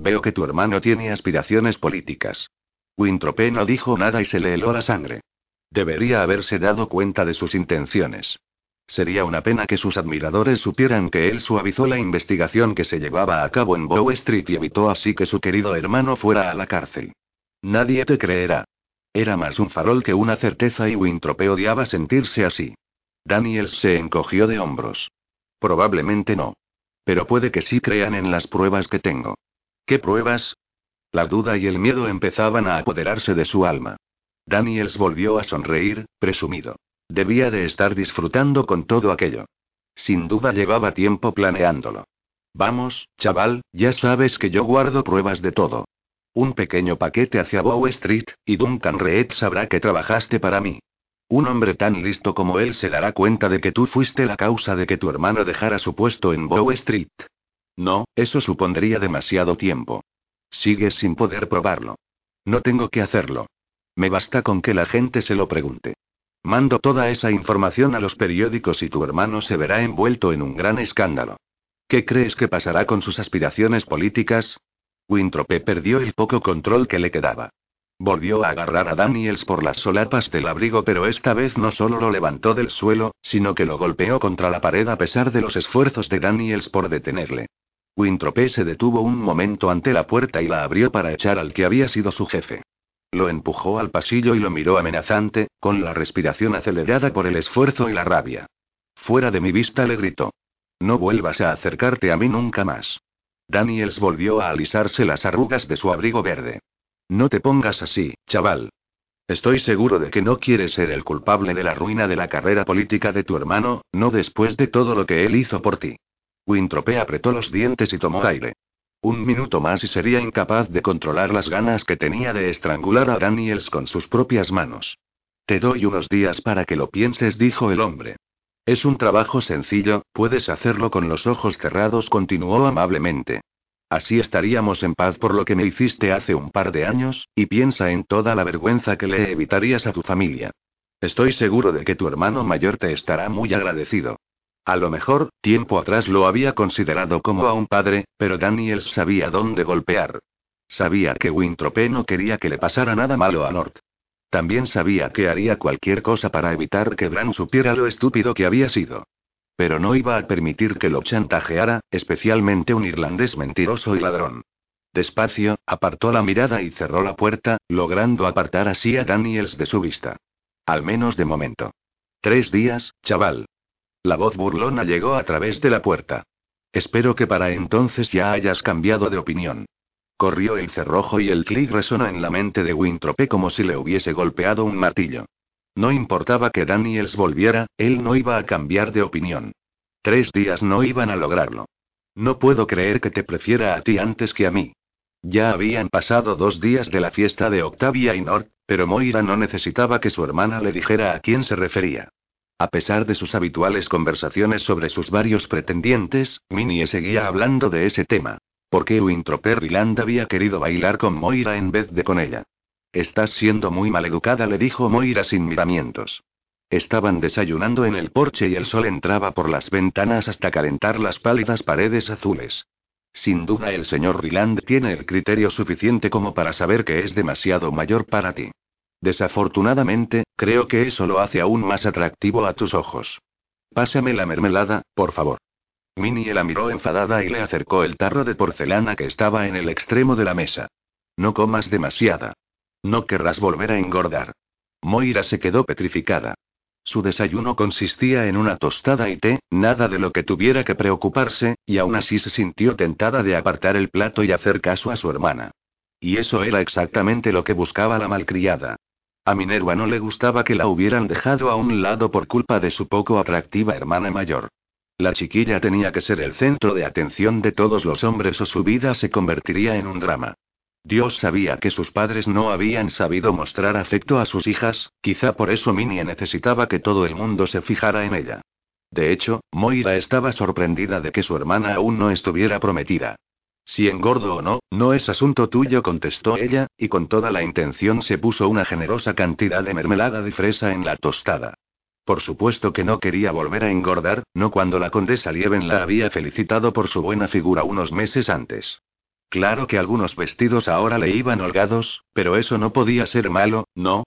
Veo que tu hermano tiene aspiraciones políticas. Wintropé no dijo nada y se le heló la sangre. Debería haberse dado cuenta de sus intenciones. Sería una pena que sus admiradores supieran que él suavizó la investigación que se llevaba a cabo en Bow Street y evitó así que su querido hermano fuera a la cárcel. Nadie te creerá. Era más un farol que una certeza y Wintropé odiaba sentirse así. Daniels se encogió de hombros. Probablemente no. Pero puede que sí crean en las pruebas que tengo. ¿Qué pruebas? La duda y el miedo empezaban a apoderarse de su alma. Daniels volvió a sonreír, presumido. Debía de estar disfrutando con todo aquello. Sin duda llevaba tiempo planeándolo. Vamos, chaval, ya sabes que yo guardo pruebas de todo. Un pequeño paquete hacia Bow Street, y Duncan Reed sabrá que trabajaste para mí. Un hombre tan listo como él se dará cuenta de que tú fuiste la causa de que tu hermano dejara su puesto en Bow Street. No, eso supondría demasiado tiempo. Sigues sin poder probarlo. No tengo que hacerlo. Me basta con que la gente se lo pregunte. Mando toda esa información a los periódicos y tu hermano se verá envuelto en un gran escándalo. ¿Qué crees que pasará con sus aspiraciones políticas? Winthrop perdió el poco control que le quedaba. Volvió a agarrar a Daniels por las solapas del abrigo, pero esta vez no solo lo levantó del suelo, sino que lo golpeó contra la pared a pesar de los esfuerzos de Daniels por detenerle. Wintropé se detuvo un momento ante la puerta y la abrió para echar al que había sido su jefe. Lo empujó al pasillo y lo miró amenazante, con la respiración acelerada por el esfuerzo y la rabia. Fuera de mi vista le gritó. No vuelvas a acercarte a mí nunca más. Daniels volvió a alisarse las arrugas de su abrigo verde. No te pongas así, chaval. Estoy seguro de que no quieres ser el culpable de la ruina de la carrera política de tu hermano, no después de todo lo que él hizo por ti. Wintropé apretó los dientes y tomó aire. Un minuto más y sería incapaz de controlar las ganas que tenía de estrangular a Daniels con sus propias manos. Te doy unos días para que lo pienses, dijo el hombre. Es un trabajo sencillo, puedes hacerlo con los ojos cerrados, continuó amablemente. Así estaríamos en paz por lo que me hiciste hace un par de años, y piensa en toda la vergüenza que le evitarías a tu familia. Estoy seguro de que tu hermano mayor te estará muy agradecido. A lo mejor, tiempo atrás lo había considerado como a un padre, pero Daniels sabía dónde golpear. Sabía que Wintropé no quería que le pasara nada malo a Nord. También sabía que haría cualquier cosa para evitar que Bran supiera lo estúpido que había sido. Pero no iba a permitir que lo chantajeara, especialmente un irlandés mentiroso y ladrón. Despacio, apartó la mirada y cerró la puerta, logrando apartar así a Daniels de su vista. Al menos de momento. Tres días, chaval. La voz burlona llegó a través de la puerta. Espero que para entonces ya hayas cambiado de opinión. Corrió el cerrojo y el clic resonó en la mente de Wintrope como si le hubiese golpeado un martillo. No importaba que Daniels volviera, él no iba a cambiar de opinión. Tres días no iban a lograrlo. No puedo creer que te prefiera a ti antes que a mí. Ya habían pasado dos días de la fiesta de Octavia y Nord, pero Moira no necesitaba que su hermana le dijera a quién se refería. A pesar de sus habituales conversaciones sobre sus varios pretendientes, Minnie seguía hablando de ese tema. ¿Por qué Wintroper había querido bailar con Moira en vez de con ella? Estás siendo muy maleducada, le dijo Moira sin miramientos. Estaban desayunando en el porche y el sol entraba por las ventanas hasta calentar las pálidas paredes azules. Sin duda el señor Ryland tiene el criterio suficiente como para saber que es demasiado mayor para ti. Desafortunadamente, creo que eso lo hace aún más atractivo a tus ojos. Pásame la mermelada, por favor. Minnie la miró enfadada y le acercó el tarro de porcelana que estaba en el extremo de la mesa. No comas demasiada. No querrás volver a engordar. Moira se quedó petrificada. Su desayuno consistía en una tostada y té, nada de lo que tuviera que preocuparse, y aún así se sintió tentada de apartar el plato y hacer caso a su hermana. Y eso era exactamente lo que buscaba la malcriada. A Minerva no le gustaba que la hubieran dejado a un lado por culpa de su poco atractiva hermana mayor. La chiquilla tenía que ser el centro de atención de todos los hombres o su vida se convertiría en un drama. Dios sabía que sus padres no habían sabido mostrar afecto a sus hijas, quizá por eso Minnie necesitaba que todo el mundo se fijara en ella. De hecho, Moira estaba sorprendida de que su hermana aún no estuviera prometida. Si engordo o no, no es asunto tuyo, contestó ella, y con toda la intención se puso una generosa cantidad de mermelada de fresa en la tostada. Por supuesto que no quería volver a engordar, no cuando la condesa Lieven la había felicitado por su buena figura unos meses antes. Claro que algunos vestidos ahora le iban holgados, pero eso no podía ser malo, ¿no?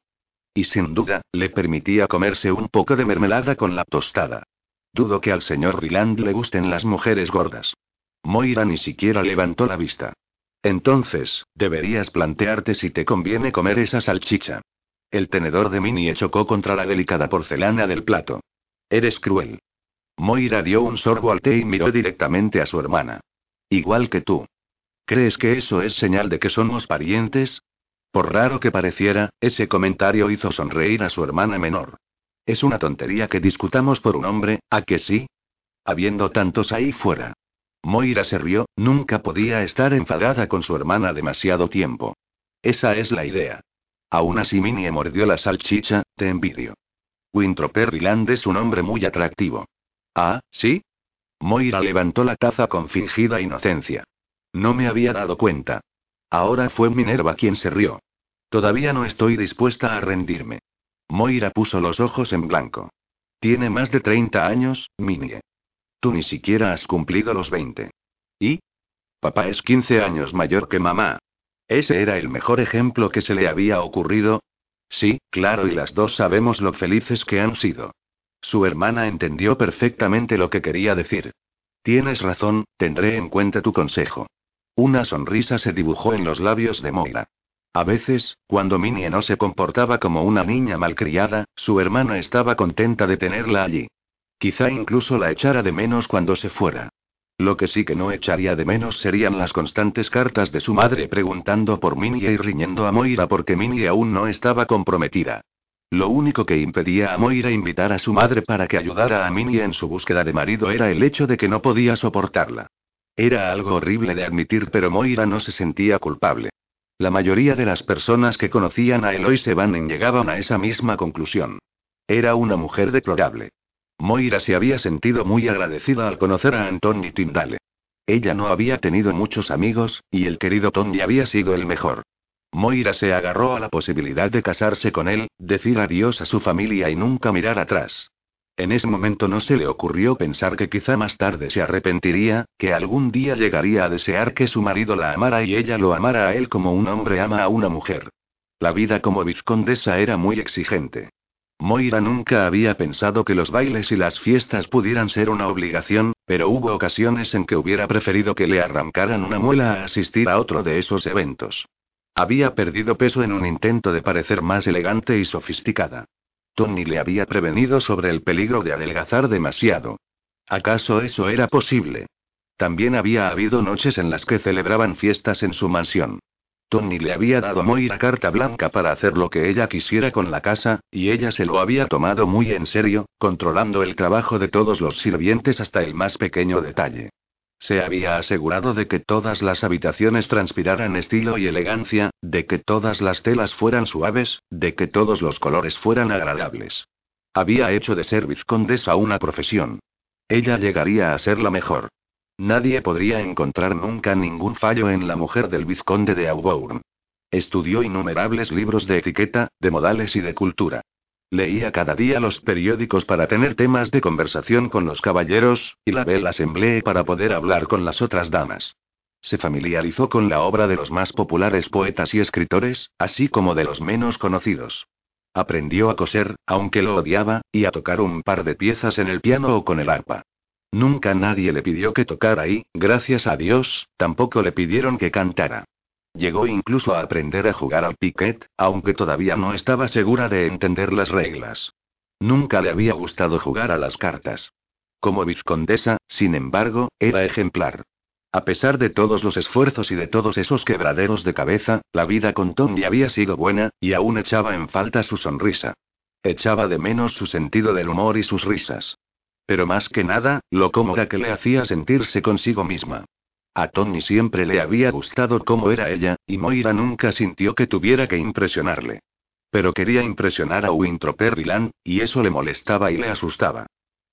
Y sin duda, le permitía comerse un poco de mermelada con la tostada. Dudo que al señor Ryland le gusten las mujeres gordas. Moira ni siquiera levantó la vista. Entonces, deberías plantearte si te conviene comer esa salchicha. El tenedor de Minnie chocó contra la delicada porcelana del plato. Eres cruel. Moira dio un sorbo al té y miró directamente a su hermana. Igual que tú. ¿Crees que eso es señal de que somos parientes? Por raro que pareciera, ese comentario hizo sonreír a su hermana menor. Es una tontería que discutamos por un hombre, ¿a que sí? Habiendo tantos ahí fuera. Moira se rió, nunca podía estar enfadada con su hermana demasiado tiempo. Esa es la idea. Aún así Minnie mordió la salchicha, te envidio. Wintroper Land es un hombre muy atractivo. Ah, ¿sí? Moira levantó la taza con fingida inocencia. No me había dado cuenta. Ahora fue Minerva quien se rió. Todavía no estoy dispuesta a rendirme. Moira puso los ojos en blanco. Tiene más de 30 años, Minnie. Tú ni siquiera has cumplido los 20. ¿Y? Papá es 15 años mayor que mamá. Ese era el mejor ejemplo que se le había ocurrido. Sí, claro, y las dos sabemos lo felices que han sido. Su hermana entendió perfectamente lo que quería decir. Tienes razón, tendré en cuenta tu consejo. Una sonrisa se dibujó en los labios de Moira. A veces, cuando Minnie no se comportaba como una niña malcriada, su hermana estaba contenta de tenerla allí. Quizá incluso la echara de menos cuando se fuera. Lo que sí que no echaría de menos serían las constantes cartas de su madre preguntando por Minnie y riñendo a Moira porque Minnie aún no estaba comprometida. Lo único que impedía a Moira invitar a su madre para que ayudara a Minnie en su búsqueda de marido era el hecho de que no podía soportarla. Era algo horrible de admitir, pero Moira no se sentía culpable. La mayoría de las personas que conocían a Eloise Bannon llegaban a esa misma conclusión. Era una mujer deplorable. Moira se había sentido muy agradecida al conocer a Anthony Tyndale. Ella no había tenido muchos amigos, y el querido Tony había sido el mejor. Moira se agarró a la posibilidad de casarse con él, decir adiós a su familia y nunca mirar atrás. En ese momento no se le ocurrió pensar que quizá más tarde se arrepentiría, que algún día llegaría a desear que su marido la amara y ella lo amara a él como un hombre ama a una mujer. La vida como vizcondesa era muy exigente. Moira nunca había pensado que los bailes y las fiestas pudieran ser una obligación, pero hubo ocasiones en que hubiera preferido que le arrancaran una muela a asistir a otro de esos eventos. Había perdido peso en un intento de parecer más elegante y sofisticada. Tony le había prevenido sobre el peligro de adelgazar demasiado. ¿Acaso eso era posible? También había habido noches en las que celebraban fiestas en su mansión. Tony le había dado a Moira carta blanca para hacer lo que ella quisiera con la casa, y ella se lo había tomado muy en serio, controlando el trabajo de todos los sirvientes hasta el más pequeño detalle. Se había asegurado de que todas las habitaciones transpiraran estilo y elegancia, de que todas las telas fueran suaves, de que todos los colores fueran agradables. Había hecho de ser vizcondesa una profesión. Ella llegaría a ser la mejor. Nadie podría encontrar nunca ningún fallo en la mujer del vizconde de Aubourn. Estudió innumerables libros de etiqueta, de modales y de cultura. Leía cada día los periódicos para tener temas de conversación con los caballeros, y la Belle Assemblée para poder hablar con las otras damas. Se familiarizó con la obra de los más populares poetas y escritores, así como de los menos conocidos. Aprendió a coser, aunque lo odiaba, y a tocar un par de piezas en el piano o con el arpa. Nunca nadie le pidió que tocara y, gracias a Dios, tampoco le pidieron que cantara. Llegó incluso a aprender a jugar al piquet, aunque todavía no estaba segura de entender las reglas. Nunca le había gustado jugar a las cartas. Como vizcondesa, sin embargo, era ejemplar. A pesar de todos los esfuerzos y de todos esos quebraderos de cabeza, la vida con Tony había sido buena, y aún echaba en falta su sonrisa. Echaba de menos su sentido del humor y sus risas. Pero más que nada, lo cómoda que le hacía sentirse consigo misma. A Tony siempre le había gustado cómo era ella, y Moira nunca sintió que tuviera que impresionarle. Pero quería impresionar a Winthrop y eso le molestaba y le asustaba.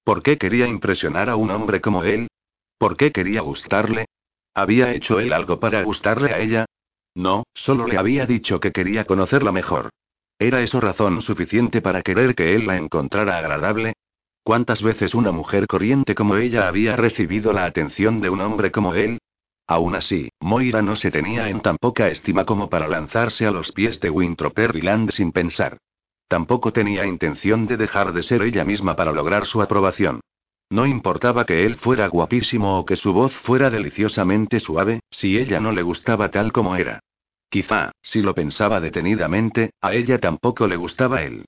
¿Por qué quería impresionar a un hombre como él? ¿Por qué quería gustarle? ¿Había hecho él algo para gustarle a ella? No, solo le había dicho que quería conocerla mejor. ¿Era eso razón suficiente para querer que él la encontrara agradable? ¿Cuántas veces una mujer corriente como ella había recibido la atención de un hombre como él? Aún así, Moira no se tenía en tan poca estima como para lanzarse a los pies de Winthrop sin pensar. Tampoco tenía intención de dejar de ser ella misma para lograr su aprobación. No importaba que él fuera guapísimo o que su voz fuera deliciosamente suave, si ella no le gustaba tal como era. Quizá, si lo pensaba detenidamente, a ella tampoco le gustaba él.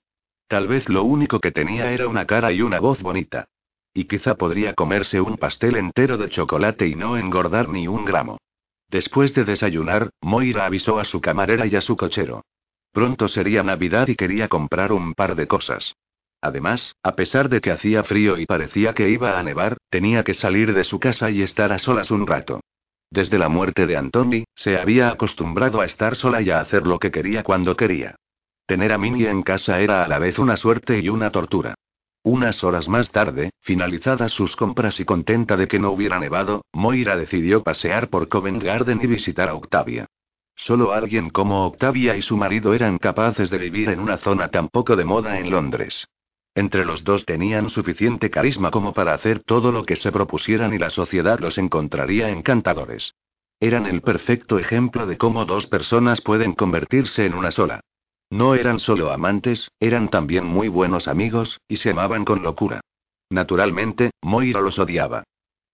Tal vez lo único que tenía era una cara y una voz bonita. Y quizá podría comerse un pastel entero de chocolate y no engordar ni un gramo. Después de desayunar, Moira avisó a su camarera y a su cochero. Pronto sería Navidad y quería comprar un par de cosas. Además, a pesar de que hacía frío y parecía que iba a nevar, tenía que salir de su casa y estar a solas un rato. Desde la muerte de Antoni, se había acostumbrado a estar sola y a hacer lo que quería cuando quería. Tener a Minnie en casa era a la vez una suerte y una tortura. Unas horas más tarde, finalizadas sus compras y contenta de que no hubiera nevado, Moira decidió pasear por Covent Garden y visitar a Octavia. Solo alguien como Octavia y su marido eran capaces de vivir en una zona tan poco de moda en Londres. Entre los dos tenían suficiente carisma como para hacer todo lo que se propusieran y la sociedad los encontraría encantadores. Eran el perfecto ejemplo de cómo dos personas pueden convertirse en una sola. No eran solo amantes, eran también muy buenos amigos, y se amaban con locura. Naturalmente, Moira los odiaba.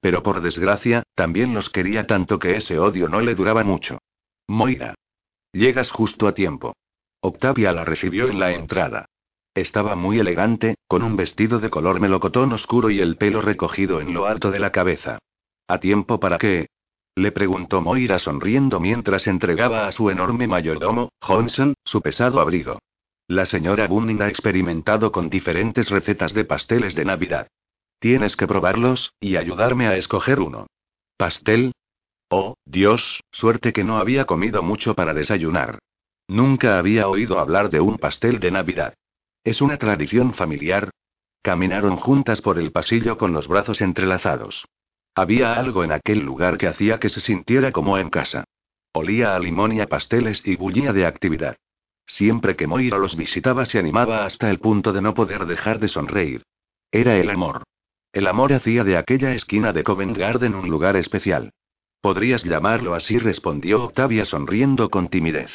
Pero por desgracia, también los quería tanto que ese odio no le duraba mucho. Moira. Llegas justo a tiempo. Octavia la recibió en la entrada. Estaba muy elegante, con un vestido de color melocotón oscuro y el pelo recogido en lo alto de la cabeza. ¿A tiempo para qué? Le preguntó Moira sonriendo mientras entregaba a su enorme mayordomo, Johnson, su pesado abrigo. La señora Bunning ha experimentado con diferentes recetas de pasteles de Navidad. Tienes que probarlos, y ayudarme a escoger uno. ¿Pastel? Oh, Dios, suerte que no había comido mucho para desayunar. Nunca había oído hablar de un pastel de Navidad. ¿Es una tradición familiar? Caminaron juntas por el pasillo con los brazos entrelazados. Había algo en aquel lugar que hacía que se sintiera como en casa. Olía a limón y a pasteles y bullía de actividad. Siempre que Moira los visitaba se animaba hasta el punto de no poder dejar de sonreír. Era el amor. El amor hacía de aquella esquina de Covent Garden un lugar especial. Podrías llamarlo así, respondió Octavia sonriendo con timidez.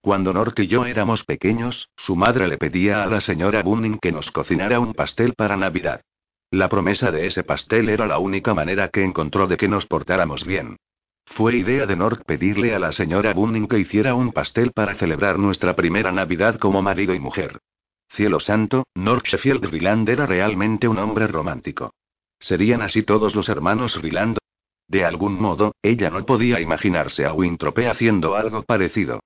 Cuando Nork y yo éramos pequeños, su madre le pedía a la señora Bunning que nos cocinara un pastel para Navidad. La promesa de ese pastel era la única manera que encontró de que nos portáramos bien. Fue idea de Nork pedirle a la señora Bunning que hiciera un pastel para celebrar nuestra primera Navidad como marido y mujer. Cielo santo, North Sheffield Ryland era realmente un hombre romántico. ¿Serían así todos los hermanos Ryland? De algún modo, ella no podía imaginarse a Wintrope haciendo algo parecido.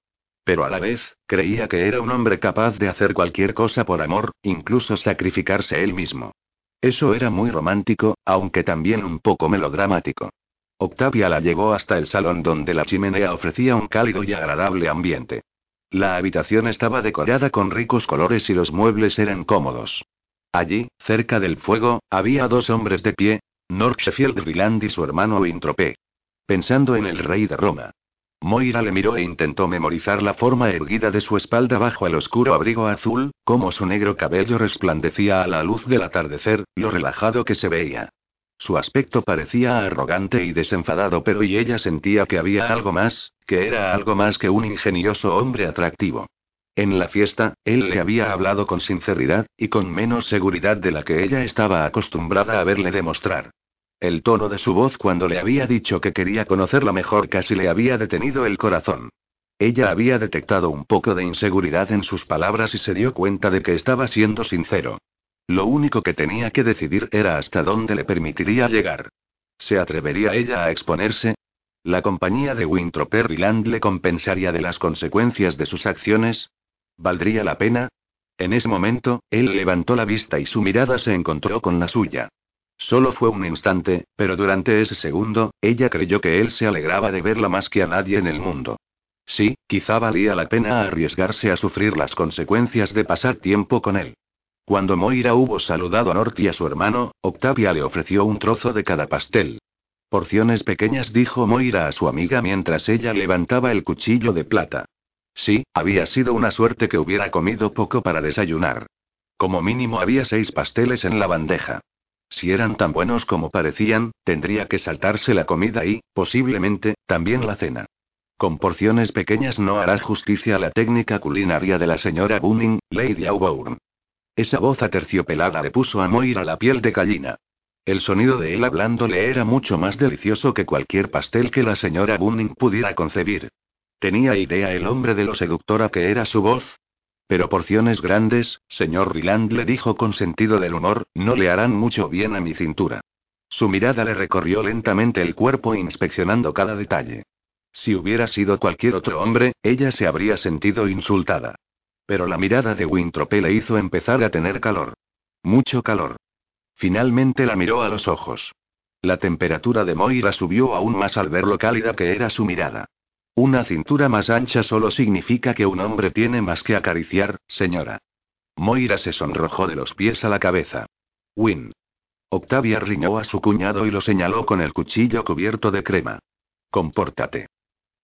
Pero a la vez, creía que era un hombre capaz de hacer cualquier cosa por amor, incluso sacrificarse él mismo. Eso era muy romántico, aunque también un poco melodramático. Octavia la llevó hasta el salón donde la chimenea ofrecía un cálido y agradable ambiente. La habitación estaba decorada con ricos colores y los muebles eran cómodos. Allí, cerca del fuego, había dos hombres de pie, North Sheffield y su hermano Wintrope. Pensando en el rey de Roma. Moira le miró e intentó memorizar la forma erguida de su espalda bajo el oscuro abrigo azul, como su negro cabello resplandecía a la luz del atardecer, lo relajado que se veía. Su aspecto parecía arrogante y desenfadado, pero y ella sentía que había algo más, que era algo más que un ingenioso hombre atractivo. En la fiesta, él le había hablado con sinceridad, y con menos seguridad de la que ella estaba acostumbrada a verle demostrar. El tono de su voz cuando le había dicho que quería conocerla mejor casi le había detenido el corazón. Ella había detectado un poco de inseguridad en sus palabras y se dio cuenta de que estaba siendo sincero. Lo único que tenía que decidir era hasta dónde le permitiría llegar. ¿Se atrevería ella a exponerse? ¿La compañía de Winthrop Land le compensaría de las consecuencias de sus acciones? ¿Valdría la pena? En ese momento, él levantó la vista y su mirada se encontró con la suya. Solo fue un instante, pero durante ese segundo, ella creyó que él se alegraba de verla más que a nadie en el mundo. Sí, quizá valía la pena arriesgarse a sufrir las consecuencias de pasar tiempo con él. Cuando Moira hubo saludado a Nort y a su hermano, Octavia le ofreció un trozo de cada pastel. Porciones pequeñas, dijo Moira a su amiga mientras ella levantaba el cuchillo de plata. Sí, había sido una suerte que hubiera comido poco para desayunar. Como mínimo había seis pasteles en la bandeja. Si eran tan buenos como parecían, tendría que saltarse la comida y, posiblemente, también la cena. Con porciones pequeñas no hará justicia a la técnica culinaria de la señora Booming, Lady Auburn. Esa voz aterciopelada le puso a Moira la piel de gallina. El sonido de él hablando le era mucho más delicioso que cualquier pastel que la señora Bunning pudiera concebir. ¿Tenía idea el hombre de lo seductora que era su voz? Pero porciones grandes, señor Ryland le dijo con sentido del humor, no le harán mucho bien a mi cintura. Su mirada le recorrió lentamente el cuerpo inspeccionando cada detalle. Si hubiera sido cualquier otro hombre, ella se habría sentido insultada. Pero la mirada de Wintrope le hizo empezar a tener calor. Mucho calor. Finalmente la miró a los ojos. La temperatura de Moira subió aún más al ver lo cálida que era su mirada. Una cintura más ancha solo significa que un hombre tiene más que acariciar, señora. Moira se sonrojó de los pies a la cabeza. Win. Octavia riñó a su cuñado y lo señaló con el cuchillo cubierto de crema. Compórtate.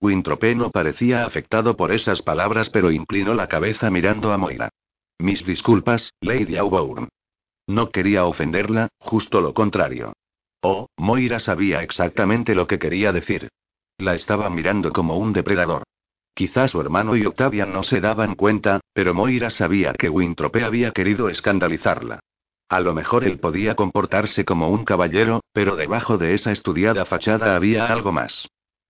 Wintrope no parecía afectado por esas palabras, pero inclinó la cabeza mirando a Moira. Mis disculpas, Lady Auburn. No quería ofenderla, justo lo contrario. Oh, Moira sabía exactamente lo que quería decir. La estaba mirando como un depredador. Quizá su hermano y Octavia no se daban cuenta, pero Moira sabía que Wintrope había querido escandalizarla. A lo mejor él podía comportarse como un caballero, pero debajo de esa estudiada fachada había algo más.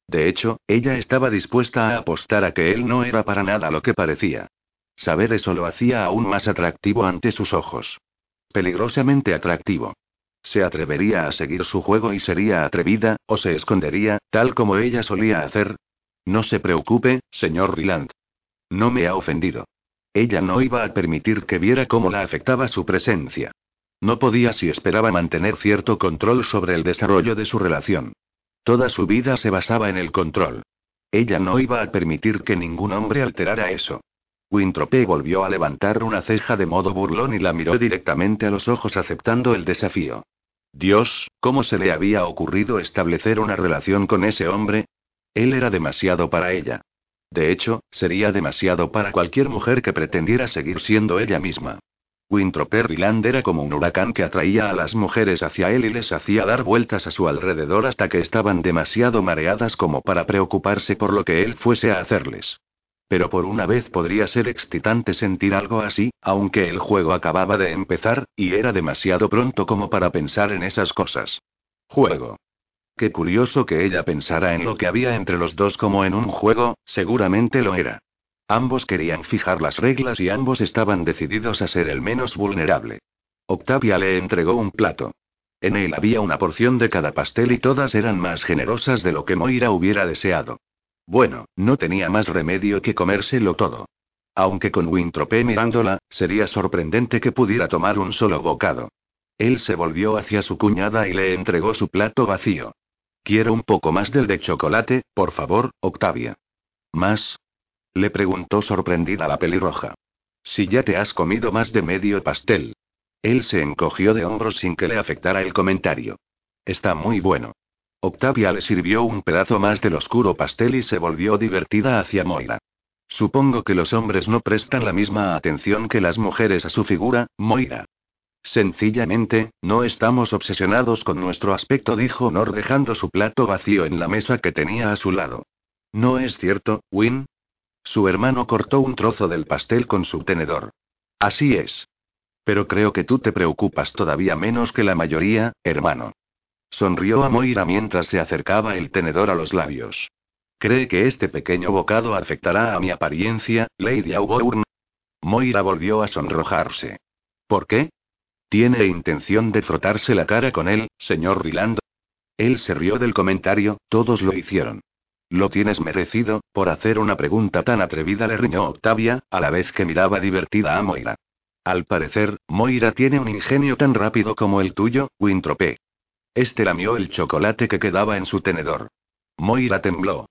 De hecho, ella estaba dispuesta a apostar a que él no era para nada lo que parecía. Saber eso lo hacía aún más atractivo ante sus ojos. Peligrosamente atractivo. Se atrevería a seguir su juego y sería atrevida, o se escondería, tal como ella solía hacer. No se preocupe, señor Ryland. No me ha ofendido. Ella no iba a permitir que viera cómo la afectaba su presencia. No podía si esperaba mantener cierto control sobre el desarrollo de su relación. Toda su vida se basaba en el control. Ella no iba a permitir que ningún hombre alterara eso. Wintrope volvió a levantar una ceja de modo burlón y la miró directamente a los ojos aceptando el desafío. Dios, ¿cómo se le había ocurrido establecer una relación con ese hombre? Él era demasiado para ella. De hecho, sería demasiado para cualquier mujer que pretendiera seguir siendo ella misma. Wintroper Ryland era como un huracán que atraía a las mujeres hacia él y les hacía dar vueltas a su alrededor hasta que estaban demasiado mareadas como para preocuparse por lo que él fuese a hacerles. Pero por una vez podría ser excitante sentir algo así, aunque el juego acababa de empezar, y era demasiado pronto como para pensar en esas cosas. Juego. Qué curioso que ella pensara en lo que había entre los dos como en un juego, seguramente lo era. Ambos querían fijar las reglas y ambos estaban decididos a ser el menos vulnerable. Octavia le entregó un plato. En él había una porción de cada pastel y todas eran más generosas de lo que Moira hubiera deseado. Bueno, no tenía más remedio que comérselo todo. Aunque con Wintrope mirándola, sería sorprendente que pudiera tomar un solo bocado. Él se volvió hacia su cuñada y le entregó su plato vacío. Quiero un poco más del de chocolate, por favor, Octavia. ¿Más? Le preguntó sorprendida la pelirroja. Si ya te has comido más de medio pastel. Él se encogió de hombros sin que le afectara el comentario. Está muy bueno. Octavia le sirvió un pedazo más del oscuro pastel y se volvió divertida hacia Moira. Supongo que los hombres no prestan la misma atención que las mujeres a su figura, Moira. Sencillamente, no estamos obsesionados con nuestro aspecto, dijo Nor dejando su plato vacío en la mesa que tenía a su lado. ¿No es cierto, Win? Su hermano cortó un trozo del pastel con su tenedor. Así es. Pero creo que tú te preocupas todavía menos que la mayoría, hermano. Sonrió a Moira mientras se acercaba el tenedor a los labios. ¿Cree que este pequeño bocado afectará a mi apariencia, Lady Auburn? Moira volvió a sonrojarse. ¿Por qué? ¿Tiene intención de frotarse la cara con él, señor Rilando? Él se rió del comentario, todos lo hicieron. Lo tienes merecido, por hacer una pregunta tan atrevida, le riñó Octavia, a la vez que miraba divertida a Moira. Al parecer, Moira tiene un ingenio tan rápido como el tuyo, Wintrope. Este lamió el chocolate que quedaba en su tenedor. Moira tembló.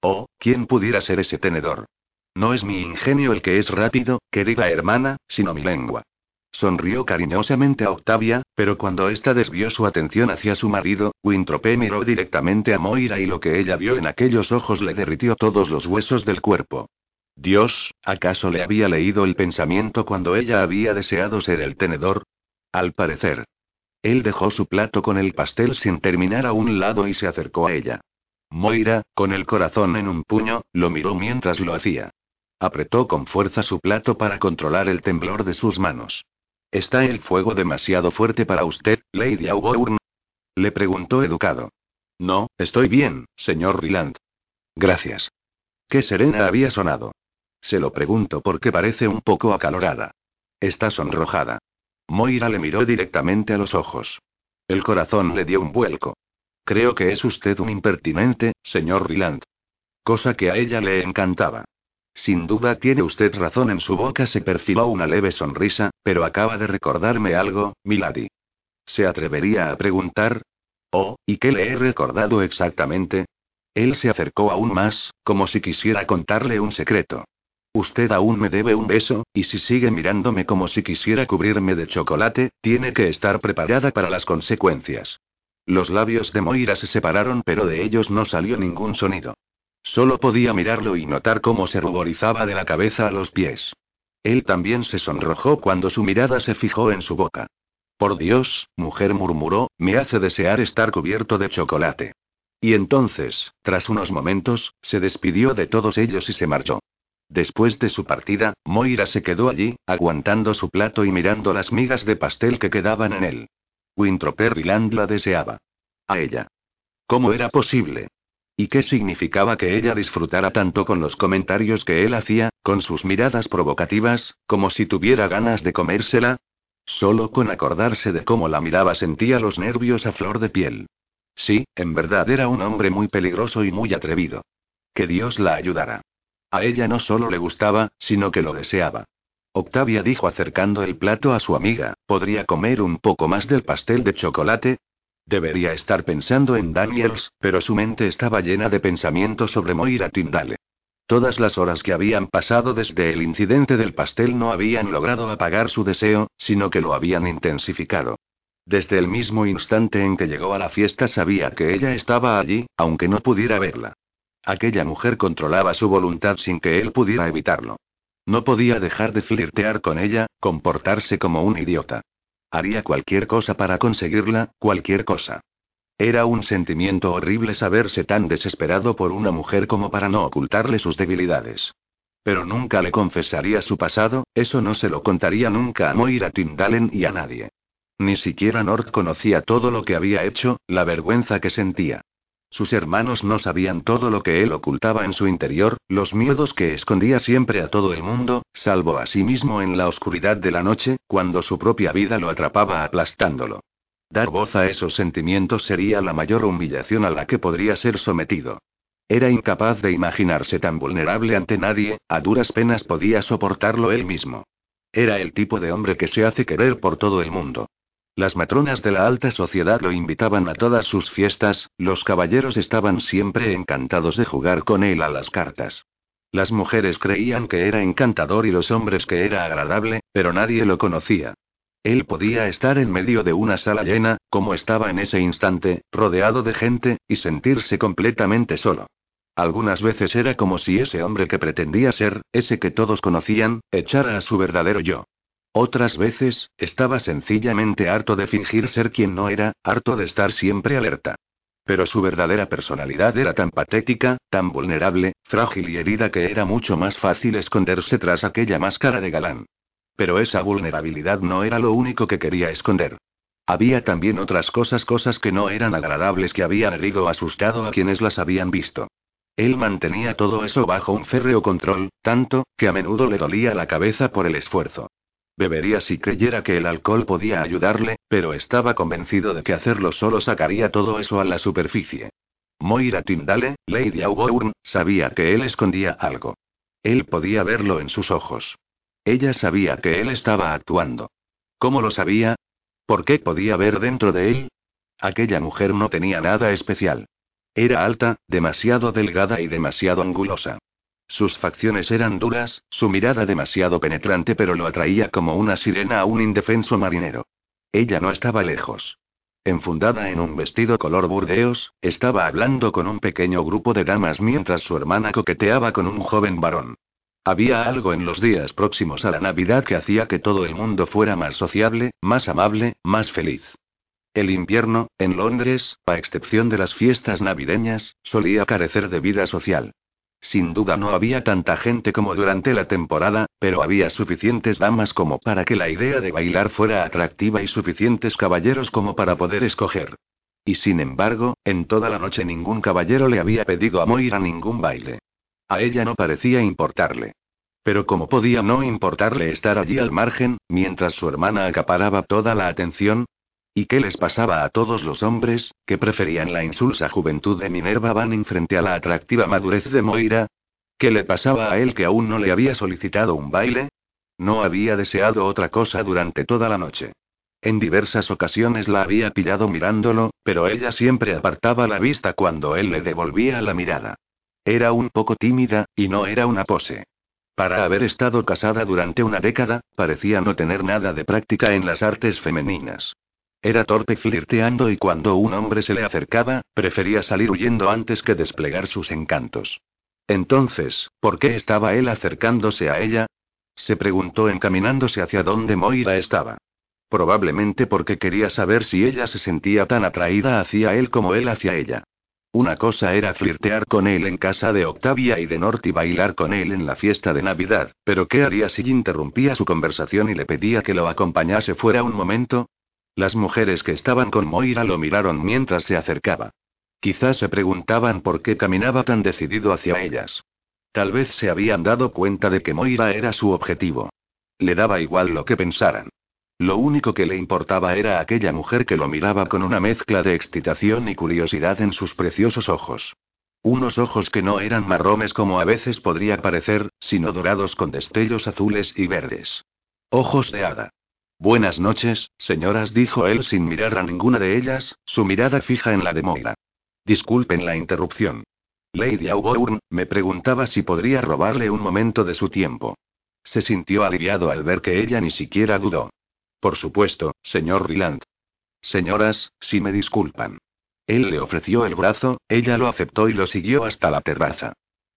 Oh, ¿quién pudiera ser ese tenedor? No es mi ingenio el que es rápido, querida hermana, sino mi lengua. Sonrió cariñosamente a Octavia, pero cuando ésta desvió su atención hacia su marido, Wintrope miró directamente a Moira y lo que ella vio en aquellos ojos le derritió todos los huesos del cuerpo. Dios, ¿acaso le había leído el pensamiento cuando ella había deseado ser el tenedor? Al parecer. Él dejó su plato con el pastel sin terminar a un lado y se acercó a ella. Moira, con el corazón en un puño, lo miró mientras lo hacía. Apretó con fuerza su plato para controlar el temblor de sus manos. ¿Está el fuego demasiado fuerte para usted, Lady Auburn? Le preguntó educado. No, estoy bien, señor Ryland. Gracias. Qué serena había sonado. Se lo pregunto porque parece un poco acalorada. Está sonrojada. Moira le miró directamente a los ojos. El corazón le dio un vuelco. Creo que es usted un impertinente, señor Ryland. Cosa que a ella le encantaba. Sin duda tiene usted razón, en su boca se perfiló una leve sonrisa, pero acaba de recordarme algo, Milady. ¿Se atrevería a preguntar? Oh, ¿y qué le he recordado exactamente? Él se acercó aún más, como si quisiera contarle un secreto. Usted aún me debe un beso, y si sigue mirándome como si quisiera cubrirme de chocolate, tiene que estar preparada para las consecuencias. Los labios de Moira se separaron, pero de ellos no salió ningún sonido. Solo podía mirarlo y notar cómo se ruborizaba de la cabeza a los pies. Él también se sonrojó cuando su mirada se fijó en su boca. Por Dios, mujer murmuró, me hace desear estar cubierto de chocolate. Y entonces, tras unos momentos, se despidió de todos ellos y se marchó. Después de su partida, Moira se quedó allí, aguantando su plato y mirando las migas de pastel que quedaban en él. Wintroper la deseaba. A ella. ¿Cómo era posible? ¿Y qué significaba que ella disfrutara tanto con los comentarios que él hacía, con sus miradas provocativas, como si tuviera ganas de comérsela? Solo con acordarse de cómo la miraba sentía los nervios a flor de piel. Sí, en verdad era un hombre muy peligroso y muy atrevido. Que Dios la ayudara. A ella no solo le gustaba, sino que lo deseaba. Octavia dijo acercando el plato a su amiga, ¿podría comer un poco más del pastel de chocolate? Debería estar pensando en Daniels, pero su mente estaba llena de pensamientos sobre Moira Tyndale. Todas las horas que habían pasado desde el incidente del pastel no habían logrado apagar su deseo, sino que lo habían intensificado. Desde el mismo instante en que llegó a la fiesta sabía que ella estaba allí, aunque no pudiera verla. Aquella mujer controlaba su voluntad sin que él pudiera evitarlo. No podía dejar de flirtear con ella, comportarse como un idiota. Haría cualquier cosa para conseguirla, cualquier cosa. Era un sentimiento horrible saberse tan desesperado por una mujer como para no ocultarle sus debilidades. Pero nunca le confesaría su pasado, eso no se lo contaría nunca a Moira Tindalen y a nadie. Ni siquiera Nord conocía todo lo que había hecho, la vergüenza que sentía. Sus hermanos no sabían todo lo que él ocultaba en su interior, los miedos que escondía siempre a todo el mundo, salvo a sí mismo en la oscuridad de la noche, cuando su propia vida lo atrapaba aplastándolo. Dar voz a esos sentimientos sería la mayor humillación a la que podría ser sometido. Era incapaz de imaginarse tan vulnerable ante nadie, a duras penas podía soportarlo él mismo. Era el tipo de hombre que se hace querer por todo el mundo. Las matronas de la alta sociedad lo invitaban a todas sus fiestas, los caballeros estaban siempre encantados de jugar con él a las cartas. Las mujeres creían que era encantador y los hombres que era agradable, pero nadie lo conocía. Él podía estar en medio de una sala llena, como estaba en ese instante, rodeado de gente, y sentirse completamente solo. Algunas veces era como si ese hombre que pretendía ser, ese que todos conocían, echara a su verdadero yo. Otras veces, estaba sencillamente harto de fingir ser quien no era, harto de estar siempre alerta. Pero su verdadera personalidad era tan patética, tan vulnerable, frágil y herida que era mucho más fácil esconderse tras aquella máscara de galán. Pero esa vulnerabilidad no era lo único que quería esconder. Había también otras cosas, cosas que no eran agradables que habían herido o asustado a quienes las habían visto. Él mantenía todo eso bajo un férreo control, tanto, que a menudo le dolía la cabeza por el esfuerzo. Bebería si creyera que el alcohol podía ayudarle, pero estaba convencido de que hacerlo solo sacaría todo eso a la superficie. Moira Tyndale, Lady Auburn, sabía que él escondía algo. Él podía verlo en sus ojos. Ella sabía que él estaba actuando. ¿Cómo lo sabía? ¿Por qué podía ver dentro de él? Aquella mujer no tenía nada especial. Era alta, demasiado delgada y demasiado angulosa. Sus facciones eran duras, su mirada demasiado penetrante pero lo atraía como una sirena a un indefenso marinero. Ella no estaba lejos. Enfundada en un vestido color burdeos, estaba hablando con un pequeño grupo de damas mientras su hermana coqueteaba con un joven varón. Había algo en los días próximos a la Navidad que hacía que todo el mundo fuera más sociable, más amable, más feliz. El invierno, en Londres, a excepción de las fiestas navideñas, solía carecer de vida social. Sin duda no había tanta gente como durante la temporada, pero había suficientes damas como para que la idea de bailar fuera atractiva y suficientes caballeros como para poder escoger. Y sin embargo, en toda la noche ningún caballero le había pedido a Moira ningún baile. A ella no parecía importarle. Pero como podía no importarle estar allí al margen, mientras su hermana acaparaba toda la atención, ¿Y qué les pasaba a todos los hombres, que preferían la insulsa juventud de Minerva Banning frente a la atractiva madurez de Moira? ¿Qué le pasaba a él que aún no le había solicitado un baile? No había deseado otra cosa durante toda la noche. En diversas ocasiones la había pillado mirándolo, pero ella siempre apartaba la vista cuando él le devolvía la mirada. Era un poco tímida, y no era una pose. Para haber estado casada durante una década, parecía no tener nada de práctica en las artes femeninas. Era torpe flirteando y cuando un hombre se le acercaba, prefería salir huyendo antes que desplegar sus encantos. Entonces, ¿por qué estaba él acercándose a ella? Se preguntó encaminándose hacia donde Moira estaba. Probablemente porque quería saber si ella se sentía tan atraída hacia él como él hacia ella. Una cosa era flirtear con él en casa de Octavia y de Norte y bailar con él en la fiesta de Navidad, pero ¿qué haría si interrumpía su conversación y le pedía que lo acompañase fuera un momento? Las mujeres que estaban con Moira lo miraron mientras se acercaba. Quizás se preguntaban por qué caminaba tan decidido hacia ellas. Tal vez se habían dado cuenta de que Moira era su objetivo. Le daba igual lo que pensaran. Lo único que le importaba era aquella mujer que lo miraba con una mezcla de excitación y curiosidad en sus preciosos ojos. Unos ojos que no eran marrones como a veces podría parecer, sino dorados con destellos azules y verdes. Ojos de hada. Buenas noches, señoras, dijo él sin mirar a ninguna de ellas, su mirada fija en la de Moira. Disculpen la interrupción. Lady Auburn, me preguntaba si podría robarle un momento de su tiempo. Se sintió aliviado al ver que ella ni siquiera dudó. Por supuesto, señor Ryland. Señoras, si me disculpan. Él le ofreció el brazo, ella lo aceptó y lo siguió hasta la terraza.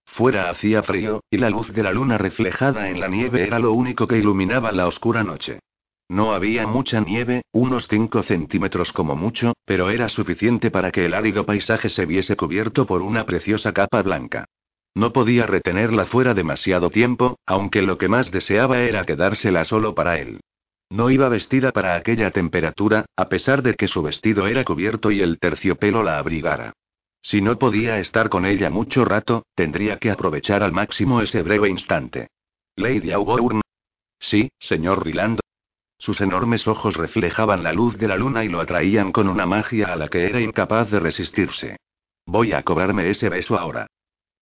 Fuera hacía frío, y la luz de la luna reflejada en la nieve era lo único que iluminaba la oscura noche. No había mucha nieve, unos 5 centímetros como mucho, pero era suficiente para que el árido paisaje se viese cubierto por una preciosa capa blanca. No podía retenerla fuera demasiado tiempo, aunque lo que más deseaba era quedársela solo para él. No iba vestida para aquella temperatura, a pesar de que su vestido era cubierto y el terciopelo la abrigara. Si no podía estar con ella mucho rato, tendría que aprovechar al máximo ese breve instante. Lady Auburn. Sí, señor Ryland. Sus enormes ojos reflejaban la luz de la luna y lo atraían con una magia a la que era incapaz de resistirse. Voy a cobrarme ese beso ahora.